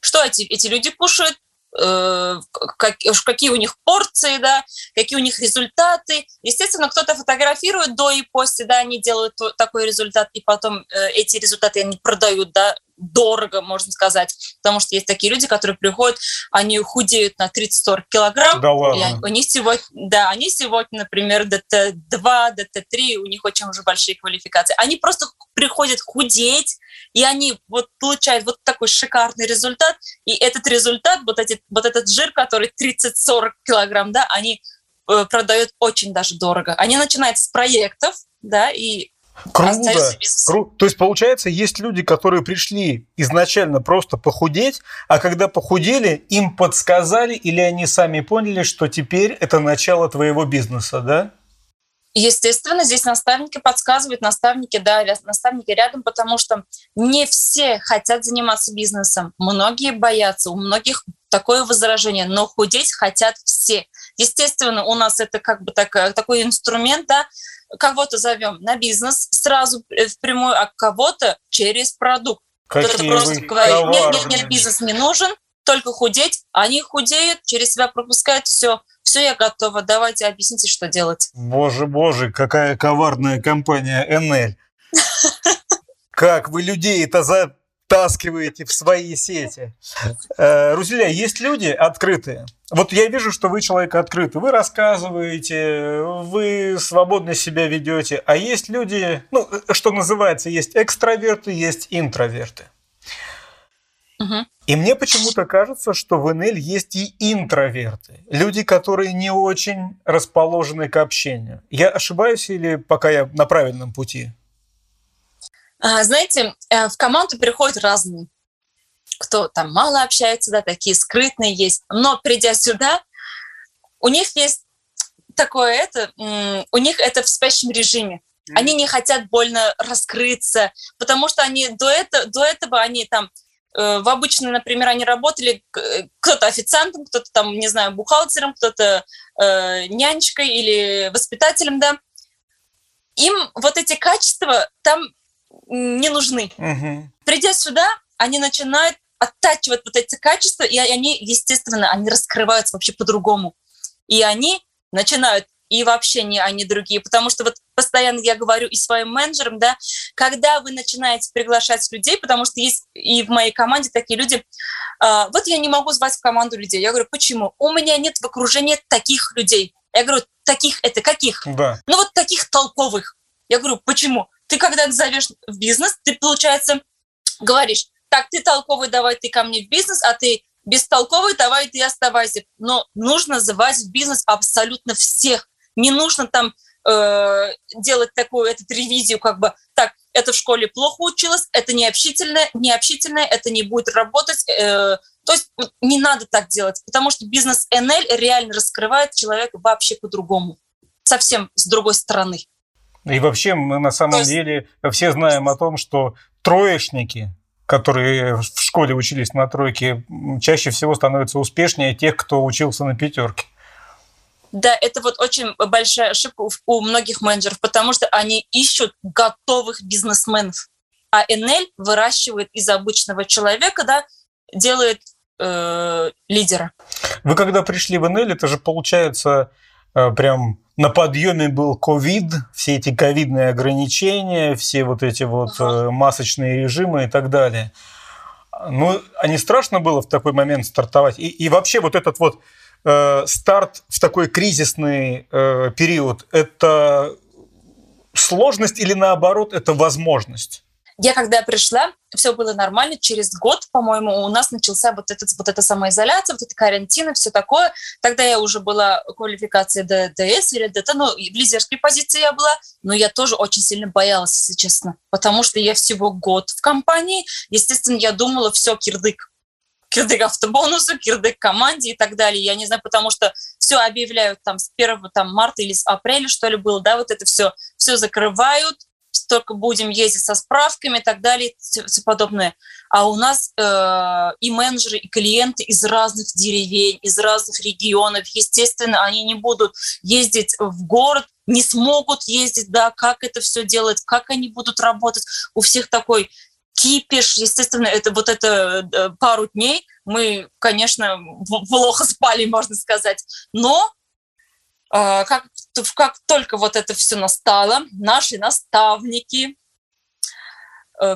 Что эти, эти люди кушают, как, какие у них порции, да, какие у них результаты. Естественно, кто-то фотографирует до и после, да, они делают такой результат, и потом э, эти результаты они продают, да, дорого, можно сказать, потому что есть такие люди, которые приходят, они худеют на 30-40 килограмм, да ладно. и они сегодня, да, они сегодня, например, ДТ-2, ДТ-3, у них очень уже большие квалификации, они просто приходят худеть, и они вот получают вот такой шикарный результат, и этот результат, вот, эти, вот этот жир, который 30-40 килограмм, да, они э, продают очень даже дорого. Они начинают с проектов, да, и Круто. Кру... То есть, получается, есть люди, которые пришли изначально просто похудеть, а когда похудели, им подсказали или они сами поняли, что теперь это начало твоего бизнеса, да? Естественно, здесь наставники подсказывают, наставники, да, наставники рядом, потому что не все хотят заниматься бизнесом. Многие боятся, у многих такое возражение, но худеть хотят все. Естественно, у нас это как бы так, такой инструмент, да, кого-то зовем на бизнес сразу впрямую, а кого-то через продукт. Кто-то просто говорит, нет, нет, нет, бизнес не нужен, только худеть. Они худеют, через себя пропускают все. Все, я готова. Давайте объясните, что делать. Боже, боже, какая коварная компания НЛ. Как вы людей это за втаскиваете в свои сети. Э, Рузеля, есть люди открытые. Вот я вижу, что вы человек открытый. Вы рассказываете, вы свободно себя ведете. А есть люди, ну, что называется, есть экстраверты, есть интроверты. Угу. И мне почему-то кажется, что в НЛ есть и интроверты. Люди, которые не очень расположены к общению. Я ошибаюсь или пока я на правильном пути? А, знаете, э, в команду приходят разные. Кто там мало общается, да, такие скрытные есть. Но придя сюда, у них есть такое это, у них это в спящем режиме. Они не хотят больно раскрыться, потому что они до этого, до этого они там в обычной, например, они работали э, кто-то официантом, кто-то там, не знаю, бухгалтером, кто-то э, нянечкой или воспитателем, да. Им вот эти качества там не нужны. Угу. Придя сюда, они начинают оттачивать вот эти качества, и они, естественно, они раскрываются вообще по-другому. И они начинают и вообще не они другие. Потому что вот постоянно я говорю и своим менеджерам, да, когда вы начинаете приглашать людей, потому что есть и в моей команде такие люди, э, вот я не могу звать в команду людей. Я говорю, почему? У меня нет в окружении таких людей. Я говорю, таких это каких? Да. Ну вот таких толковых. Я говорю, почему? Ты когда зовешь в бизнес, ты, получается, говоришь, так, ты толковый, давай ты ко мне в бизнес, а ты бестолковый, давай ты оставайся. Но нужно звать в бизнес абсолютно всех. Не нужно там э, делать такую эту ревизию, как бы, так, это в школе плохо училось, это необщительное, необщительное, это не будет работать. Э, то есть не надо так делать, потому что бизнес НЛ реально раскрывает человека вообще по-другому, совсем с другой стороны. И вообще мы на самом есть... деле все знаем о том, что троечники, которые в школе учились на тройке, чаще всего становятся успешнее тех, кто учился на пятерке. Да, это вот очень большая ошибка у многих менеджеров, потому что они ищут готовых бизнесменов, а НЛ выращивает из обычного человека, да, делает э, лидера. Вы когда пришли в НЛ, это же получается э, прям на подъеме был ковид, все эти ковидные ограничения, все вот эти вот ага. масочные режимы и так далее. Ну, а не страшно было в такой момент стартовать? И, и вообще вот этот вот э, старт в такой кризисный э, период, это сложность или наоборот, это возможность? Я когда пришла, все было нормально. Через год, по-моему, у нас начался вот, этот, вот эта самоизоляция, вот эта карантина, все такое. Тогда я уже была квалификация ДДС или ДТ, ну, в лидерской позиции я была, но я тоже очень сильно боялась, если честно, потому что я всего год в компании. Естественно, я думала, все, кирдык, кирдык автобонусу, кирдык команде и так далее. Я не знаю, потому что все объявляют там с 1 там, марта или с апреля, что ли, было, да, вот это все, все закрывают, только будем ездить со справками и так далее, и все подобное. А у нас э, и менеджеры, и клиенты из разных деревень, из разных регионов. Естественно, они не будут ездить в город, не смогут ездить, да, как это все делать, как они будут работать. У всех такой кипиш, естественно, это вот это э, пару дней мы, конечно, плохо спали, можно сказать, но а, как, как только вот это все настало, наши наставники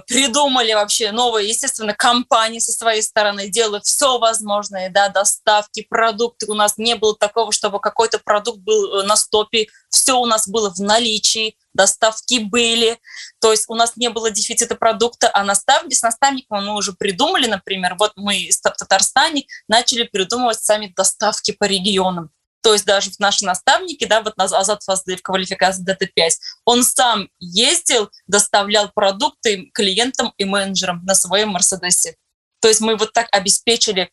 придумали вообще новые, естественно, компании со своей стороны, делают все возможное, да, доставки, продукты. У нас не было такого, чтобы какой-то продукт был э, на стопе, все у нас было в наличии, доставки были, то есть у нас не было дефицита продукта, а наставник, с наставником мы уже придумали, например, вот мы в Татарстане начали придумывать сами доставки по регионам. То есть даже наши наставники, да, вот Азат в квалификации ДТ-5, он сам ездил, доставлял продукты клиентам и менеджерам на своем Мерседесе. То есть мы вот так обеспечили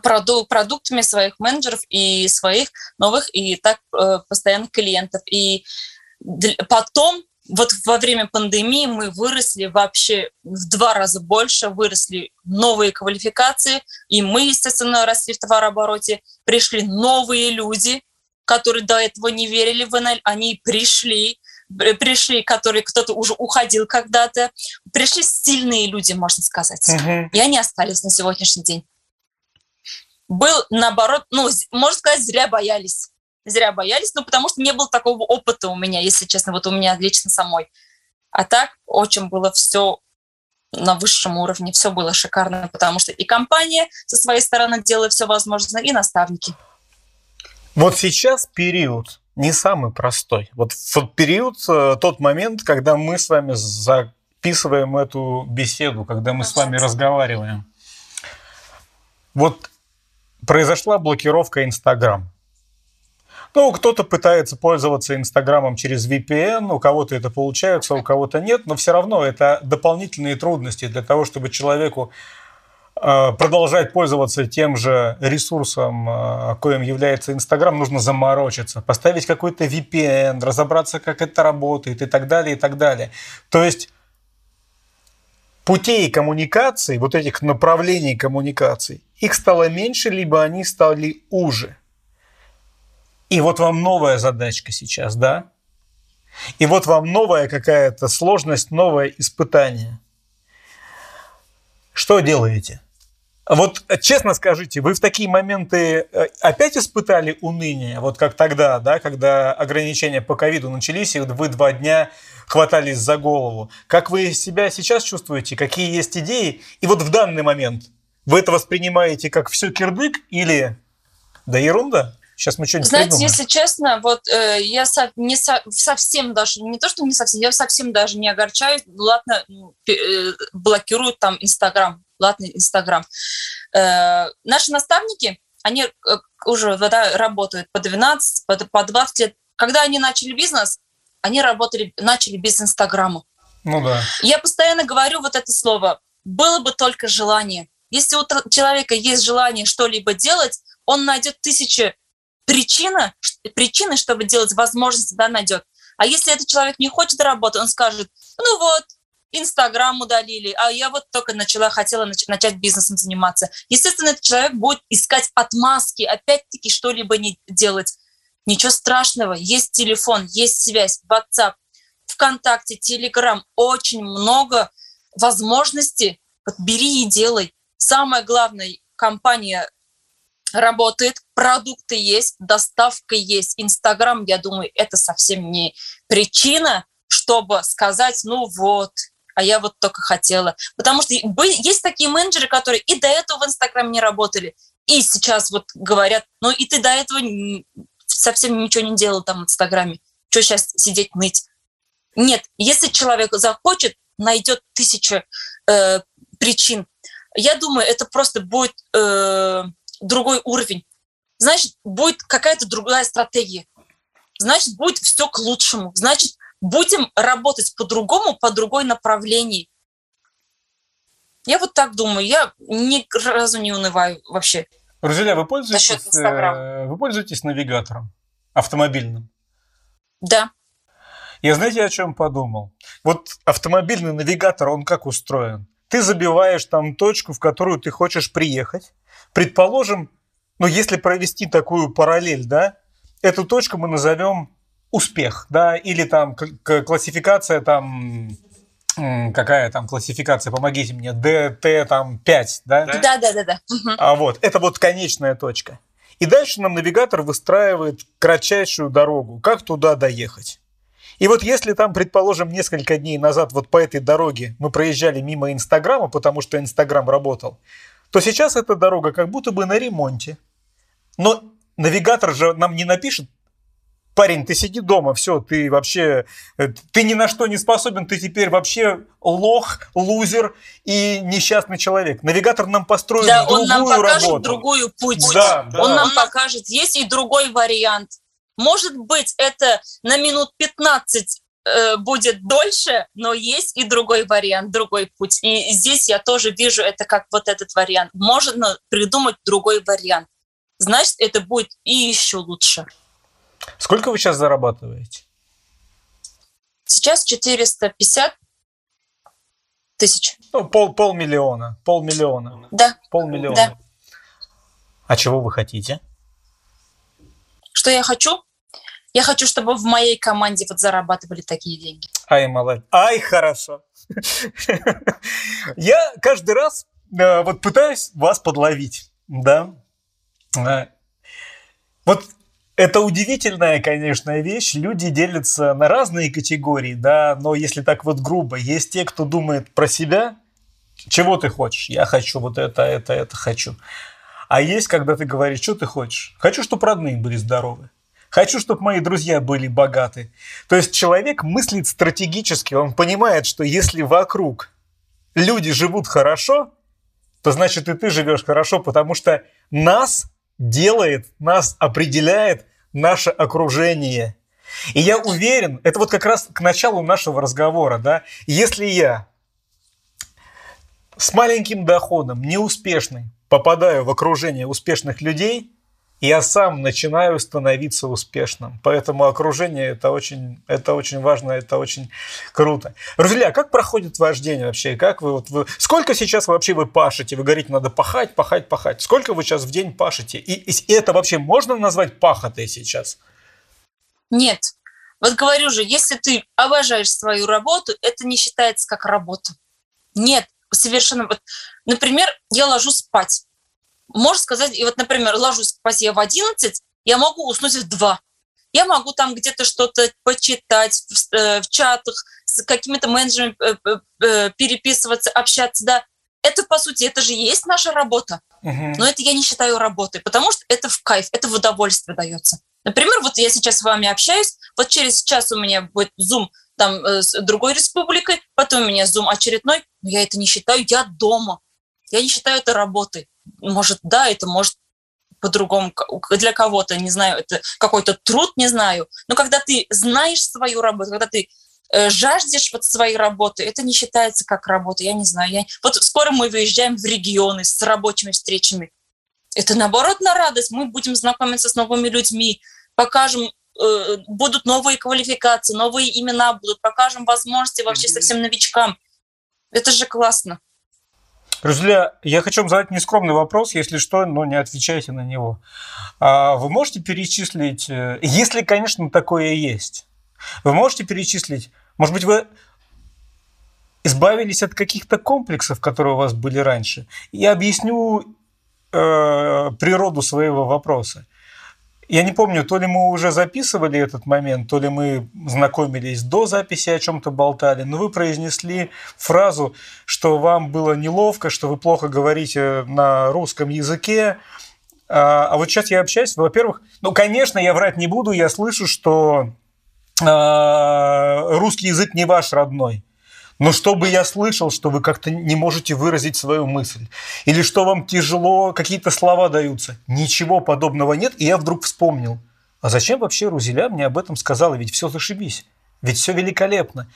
продуктами своих менеджеров и своих новых и так э, постоянных клиентов. И потом вот во время пандемии мы выросли вообще в два раза больше, выросли новые квалификации, и мы, естественно, росли в товарообороте, пришли новые люди, которые до этого не верили в НЛ, они пришли, пришли, которые кто-то уже уходил когда-то, пришли сильные люди, можно сказать, угу. и они остались на сегодняшний день. Был наоборот, ну, можно сказать, зря боялись зря боялись, ну, потому что не было такого опыта у меня, если честно, вот у меня лично самой. А так очень было все на высшем уровне, все было шикарно, потому что и компания со своей стороны делала все возможное, и наставники. Вот сейчас период не самый простой. Вот период, э, тот момент, когда мы с вами записываем эту беседу, когда мы с вами разговариваем. Вот произошла блокировка Инстаграм. Ну, кто-то пытается пользоваться Инстаграмом через VPN, у кого-то это получается, у кого-то нет, но все равно это дополнительные трудности для того, чтобы человеку э, продолжать пользоваться тем же ресурсом, э, коим является Инстаграм, нужно заморочиться, поставить какой-то VPN, разобраться, как это работает и так далее, и так далее. То есть путей коммуникации, вот этих направлений коммуникаций, их стало меньше, либо они стали уже – и вот вам новая задачка сейчас, да? И вот вам новая какая-то сложность, новое испытание. Что делаете? Вот честно скажите, вы в такие моменты э, опять испытали уныние, вот как тогда, да, когда ограничения по ковиду начались, и вы два дня хватались за голову. Как вы себя сейчас чувствуете? Какие есть идеи? И вот в данный момент вы это воспринимаете как все кирдык или да ерунда? Сейчас мы что-нибудь Знаете, придумаем. если честно, вот э, я со, не со, совсем даже, не то, что не совсем, я совсем даже не огорчаюсь. Ладно, ну, э, блокируют там Инстаграм, ладно, Инстаграм. Э, наши наставники, они э, уже да, работают по 12, по, по 20 лет. Когда они начали бизнес, они работали, начали без Инстаграма. Ну да. Я постоянно говорю вот это слово. Было бы только желание. Если у человека есть желание что-либо делать, он найдет тысячи причина, причины, чтобы делать возможность, да, найдет. А если этот человек не хочет работать, он скажет, ну вот, Инстаграм удалили, а я вот только начала, хотела нач- начать бизнесом заниматься. Естественно, этот человек будет искать отмазки, опять-таки что-либо не делать. Ничего страшного, есть телефон, есть связь, WhatsApp, ВКонтакте, Телеграм, очень много возможностей. Вот бери и делай. Самое главное, компания работает, продукты есть, доставка есть. Инстаграм, я думаю, это совсем не причина, чтобы сказать, ну вот, а я вот только хотела. Потому что есть такие менеджеры, которые и до этого в Инстаграм не работали, и сейчас вот говорят, ну и ты до этого совсем ничего не делал там в Инстаграме. Что сейчас сидеть ныть? Нет, если человек захочет, найдет тысячу э, причин. Я думаю, это просто будет э, другой уровень. Значит, будет какая-то другая стратегия. Значит, будет все к лучшему. Значит, будем работать по-другому, по другой направлении. Я вот так думаю. Я ни разу не унываю вообще. Друзья, вы пользуетесь, э, вы пользуетесь навигатором автомобильным? Да. Я знаете, о чем подумал? Вот автомобильный навигатор, он как устроен? Ты забиваешь там точку, в которую ты хочешь приехать, Предположим, ну, если провести такую параллель, да, эту точку мы назовем успех, да, или там классификация там какая там классификация, помогите мне, ДТ там 5, да? Да, да, да, да. А вот, это вот конечная точка. И дальше нам навигатор выстраивает кратчайшую дорогу, как туда доехать. И вот если там, предположим, несколько дней назад вот по этой дороге мы проезжали мимо Инстаграма, потому что Инстаграм работал, то сейчас эта дорога как будто бы на ремонте. Но навигатор же нам не напишет парень, ты сиди дома, все, ты вообще, э, ты ни на что не способен, ты теперь вообще лох, лузер и несчастный человек. Навигатор нам построит да, другую он нам покажет работу. другую путь. Да, да. Он нам покажет, есть и другой вариант. Может быть, это на минут 15 э, будет дольше, но есть и другой вариант, другой путь. И здесь я тоже вижу это как вот этот вариант. Можно придумать другой вариант. Значит, это будет и еще лучше. Сколько вы сейчас зарабатываете? Сейчас 450 тысяч. Ну, пол, полмиллиона. Полмиллиона. Да. Полмиллиона. Да. А чего вы хотите? Что я хочу? Я хочу, чтобы в моей команде вот зарабатывали такие деньги. Ай, молодец. Ай, хорошо. Я каждый раз э, вот пытаюсь вас подловить, да. Э, вот это удивительная, конечно, вещь. Люди делятся на разные категории, да, но если так вот грубо, есть те, кто думает про себя, чего ты хочешь? Я хочу вот это, это, это хочу. А есть, когда ты говоришь, что ты хочешь? Хочу, чтобы родные были здоровы. Хочу, чтобы мои друзья были богаты. То есть человек мыслит стратегически, он понимает, что если вокруг люди живут хорошо, то значит и ты живешь хорошо, потому что нас делает, нас определяет наше окружение. И я уверен, это вот как раз к началу нашего разговора, да, если я с маленьким доходом, неуспешный, попадаю в окружение успешных людей – я сам начинаю становиться успешным. Поэтому окружение это очень, это очень важно, это очень круто. Друзья, как проходит ваш день вообще? Как вы, вот вы, сколько сейчас вообще вы пашете? Вы говорите, надо пахать, пахать, пахать. Сколько вы сейчас в день пашете? И, и это вообще можно назвать пахотой сейчас? Нет. Вот говорю же, если ты обожаешь свою работу, это не считается как работа. Нет, совершенно. Вот, например, я ложусь спать можно сказать, и вот, например, ложусь спать я в 11, я могу уснуть в 2. Я могу там где-то что-то почитать в, э, в чатах, с какими-то менеджерами э, э, переписываться, общаться, да. Это, по сути, это же есть наша работа. Но это я не считаю работой, потому что это в кайф, это в удовольствие дается. Например, вот я сейчас с вами общаюсь, вот через час у меня будет Zoom там с другой республикой, потом у меня Zoom очередной, но я это не считаю, я дома. Я не считаю это работой может, да, это может по-другому для кого-то, не знаю, это какой-то труд, не знаю. Но когда ты знаешь свою работу, когда ты э, жаждешь вот своей работы, это не считается как работа, я не знаю. Я... Вот скоро мы выезжаем в регионы с рабочими встречами. Это наоборот на радость. Мы будем знакомиться с новыми людьми, покажем, э, будут новые квалификации, новые имена будут, покажем возможности вообще совсем новичкам. Это же классно. Друзья, я хочу вам задать нескромный вопрос, если что, но не отвечайте на него. А вы можете перечислить, э, если, конечно, такое есть, вы можете перечислить, может быть, вы избавились от каких-то комплексов, которые у вас были раньше. Я объясню э, природу своего вопроса. Я не помню, то ли мы уже записывали этот момент, то ли мы знакомились до записи, о чем-то болтали, но вы произнесли фразу, что вам было неловко, что вы плохо говорите на русском языке. А, а вот сейчас я общаюсь, во-первых, ну, конечно, я врать не буду, я слышу, что э, русский язык не ваш родной. Но чтобы я слышал, что вы как-то не можете выразить свою мысль, или что вам тяжело, какие-то слова даются, ничего подобного нет, и я вдруг вспомнил. А зачем вообще Рузеля мне об этом сказала? Ведь все зашибись, ведь все великолепно.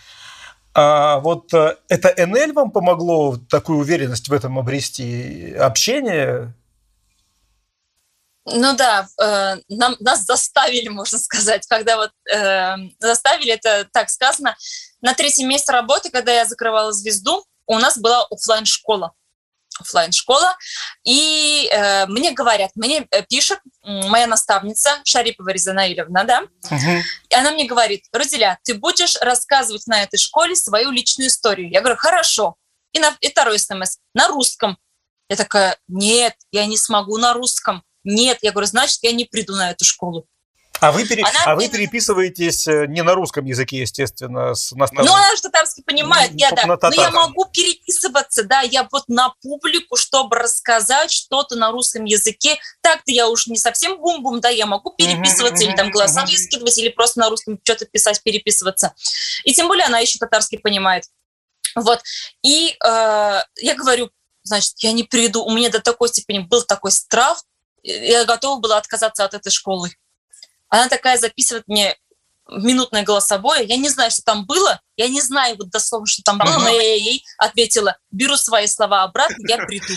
А вот э, это НЛ вам помогло такую уверенность в этом обрести? Общение? Ну да, э, нам, нас заставили, можно сказать, когда вот э, заставили, это так сказано, на третьем месте работы, когда я закрывала звезду, у нас была офлайн школа офлайн школа и э, мне говорят, мне э, пишет моя наставница Шарипова Резана Ильевна, да, uh и она мне говорит, Рузеля, ты будешь рассказывать на этой школе свою личную историю. Я говорю, хорошо. И, на, и второй смс на русском. Я такая, нет, я не смогу на русском. Нет, я говорю, значит, я не приду на эту школу. А вы, пере... а вы переписываетесь э, не на русском языке, естественно, с наставником? Ну, она же татарский понимает, я да. Но я могу переписываться, да, я вот на публику, чтобы рассказать что-то на русском языке. Так-то я уж не совсем бум-бум, да, я могу переписываться или там голосовые скидывать, или просто на русском что-то писать, переписываться. И тем более она еще татарский понимает. Вот. И э, я говорю, значит, я не приду. У меня до такой степени был такой страх, я готова была отказаться от этой школы. Она такая записывает мне минутное голосовое. Я не знаю, что там было. Я не знаю вот дословно, что там было, но я ей ответила, беру свои слова обратно, я приду.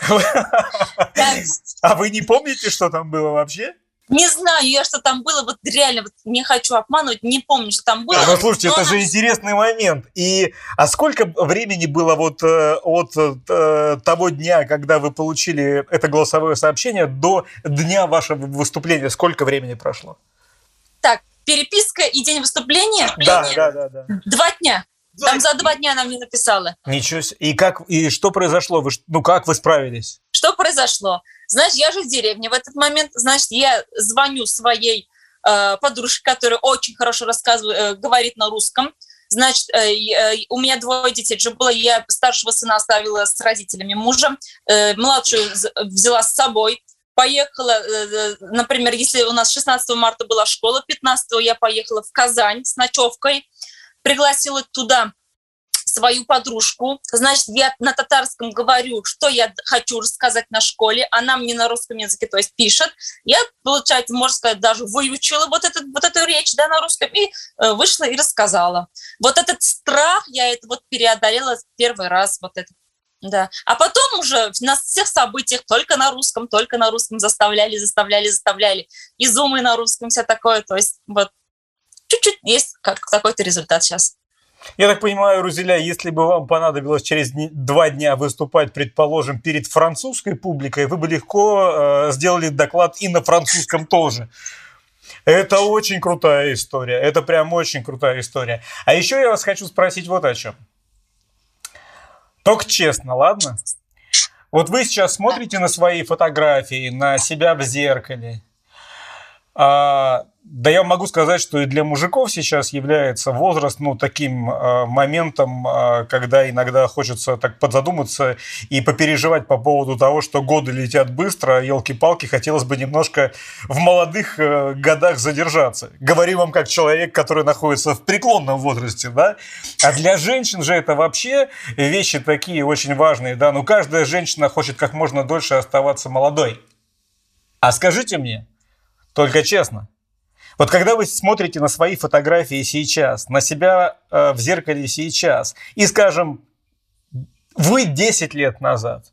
А вы не помните, что там было вообще? Не знаю я, что там было, вот реально, вот не хочу обманывать, не помню, что там было. Ну, слушайте, это же интересный момент. И, а сколько времени было вот э, от э, того дня, когда вы получили это голосовое сообщение, до дня вашего выступления? Сколько времени прошло? Так, переписка и день выступления? Да, да, да, да. Два дня. Там за два дня она мне написала. Ничего себе. И как, и что произошло? Вы, ну, как вы справились? Что произошло? Значит, я же в деревне в этот момент, значит, я звоню своей э, подружке, которая очень хорошо рассказывает, э, говорит на русском. Значит, э, э, у меня двое детей же было, я старшего сына оставила с родителями мужа, э, младшую взяла с собой, поехала, э, э, например, если у нас 16 марта была школа, 15 я поехала в Казань с ночевкой, пригласила туда свою подружку. Значит, я на татарском говорю, что я хочу рассказать на школе. Она мне на русском языке, то есть пишет. Я, получается, можно сказать, даже выучила вот, этот, вот эту речь да, на русском и э, вышла и рассказала. Вот этот страх, я это вот переодолела первый раз, вот этот да. А потом уже на всех событиях только на русском, только на русском заставляли, заставляли, заставляли. И зумы на русском, все такое. То есть вот чуть-чуть есть как какой-то результат сейчас. Я так понимаю, Рузеля, если бы вам понадобилось через два дня выступать, предположим, перед французской публикой, вы бы легко э, сделали доклад и на французском тоже. Это очень крутая история. Это прям очень крутая история. А еще я вас хочу спросить вот о чем. Только честно, ладно? Вот вы сейчас смотрите на свои фотографии, на себя в зеркале. А, да я могу сказать, что и для мужиков сейчас является возраст ну, таким э, моментом, э, когда иногда хочется так подзадуматься и попереживать по поводу того, что годы летят быстро, елки-палки, хотелось бы немножко в молодых э, годах задержаться. Говорю вам как человек, который находится в преклонном возрасте, да? А для женщин же это вообще вещи такие очень важные, да? Ну, каждая женщина хочет как можно дольше оставаться молодой. А скажите мне, только честно, вот когда вы смотрите на свои фотографии сейчас, на себя э, в зеркале сейчас, и, скажем, вы 10 лет назад,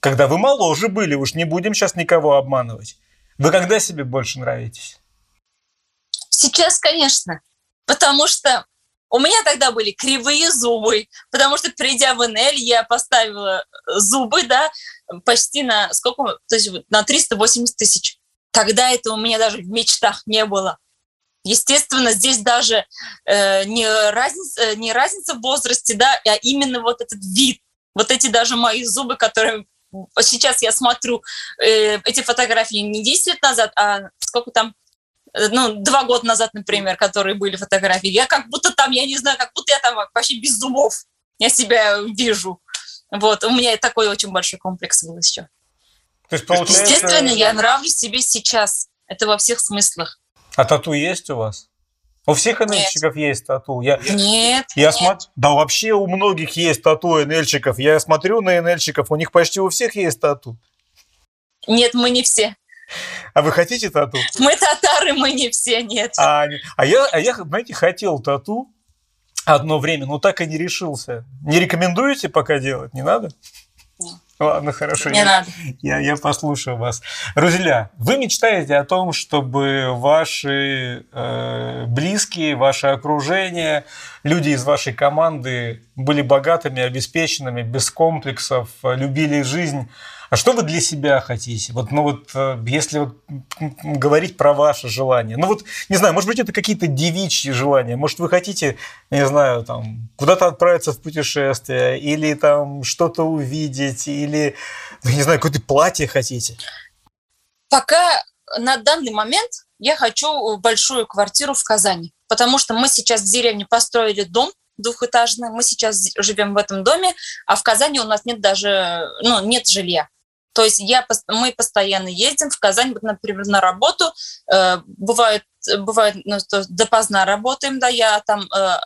когда вы моложе были, уж не будем сейчас никого обманывать, вы когда себе больше нравитесь? Сейчас, конечно, потому что у меня тогда были кривые зубы, потому что придя в НЛ, я поставила зубы, да, почти на сколько, то есть на 380 тысяч. Тогда это у меня даже в мечтах не было. Естественно, здесь даже э, не, разница, э, не разница в возрасте, да, а именно вот этот вид, вот эти даже мои зубы, которые сейчас я смотрю э, эти фотографии не 10 лет назад, а сколько там, э, ну, два года назад, например, которые были фотографии. Я как будто там, я не знаю, как будто я там вообще без зубов. Я себя вижу. Вот, у меня такой очень большой комплекс был еще. То есть, получается... Естественно, я нравлюсь себе сейчас. Это во всех смыслах. А тату есть у вас? У всех НЛьщиков есть тату. Я, нет. Я нет. Смотр... Да вообще у многих есть тату НЛьщиков. Я смотрю на НЛьщиков, у них почти у всех есть тату. Нет, мы не все. А вы хотите тату? Мы татары, мы не все, нет. А, а, я, а я, знаете, хотел тату одно время, но так и не решился. Не рекомендуете пока делать? Не надо? Ладно, хорошо. Не я, надо. Я, я послушаю вас. Рузеля, вы мечтаете о том, чтобы ваши э, близкие, ваше окружение, люди из вашей команды были богатыми, обеспеченными, без комплексов, любили жизнь а что вы для себя хотите? Вот, ну вот, э, если вот говорить про ваши желания. Ну вот, не знаю, может быть, это какие-то девичьи желания. Может, вы хотите, не знаю, там, куда-то отправиться в путешествие, или там что-то увидеть, или, ну, не знаю, какое-то платье хотите? Пока на данный момент я хочу большую квартиру в Казани, потому что мы сейчас в деревне построили дом двухэтажный, мы сейчас живем в этом доме, а в Казани у нас нет даже, ну, нет жилья. То есть я, мы постоянно ездим в Казань, например, на работу. Э, бывает, бывает ну, допоздна работаем, да, я там э,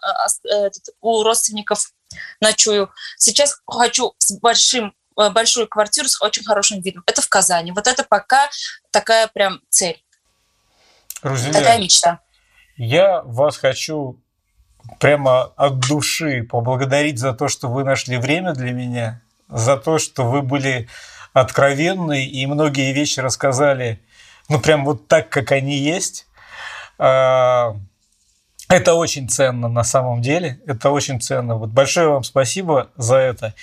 э, у родственников ночую. Сейчас хочу с большим большую квартиру с очень хорошим видом. Это в Казани. Вот это пока такая прям цель. Рузеля, такая мечта. Я вас хочу прямо от души поблагодарить за то, что вы нашли время для меня, за то, что вы были откровенны и многие вещи рассказали, ну, прям вот так, как они есть. А, это очень ценно на самом деле, это очень ценно. Вот большое вам спасибо за это.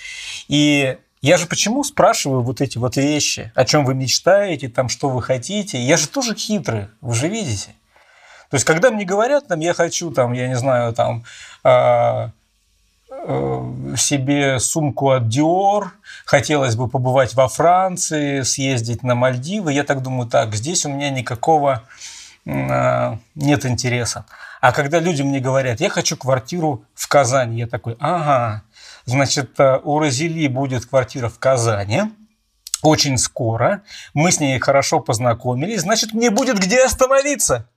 И я же почему спрашиваю вот эти вот вещи, о чем вы мечтаете, там, что вы хотите. Я же тоже хитрый, вы же видите. То есть, когда мне говорят, там, я хочу, там, я не знаю, там, а, себе сумку от Dior, хотелось бы побывать во Франции, съездить на Мальдивы. Я так думаю, так, здесь у меня никакого э, нет интереса. А когда люди мне говорят, я хочу квартиру в Казани, я такой, ага, значит, э, у Розели будет квартира в Казани, очень скоро, мы с ней хорошо познакомились, значит, мне будет где остановиться.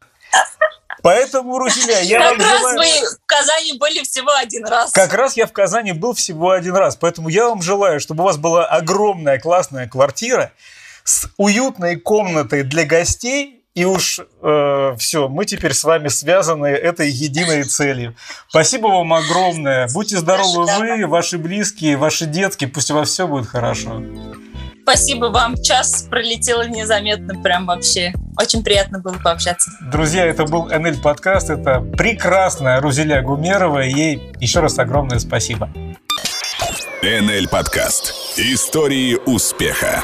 Поэтому, Рузеля, я как вам раз желаю... вы в Казани были всего один раз. Как раз я в Казани был всего один раз. Поэтому я вам желаю, чтобы у вас была огромная классная квартира с уютной комнатой для гостей. И уж э, все, мы теперь с вами связаны этой единой целью. Спасибо вам огромное. Будьте здоровы вы, ваши близкие, ваши детки. Пусть у вас все будет хорошо. Спасибо вам. Час пролетел незаметно, прям вообще. Очень приятно было пообщаться. Друзья, это был НЛ подкаст. Это прекрасная Рузеля Гумерова. Ей еще раз огромное спасибо. НЛ подкаст. Истории успеха.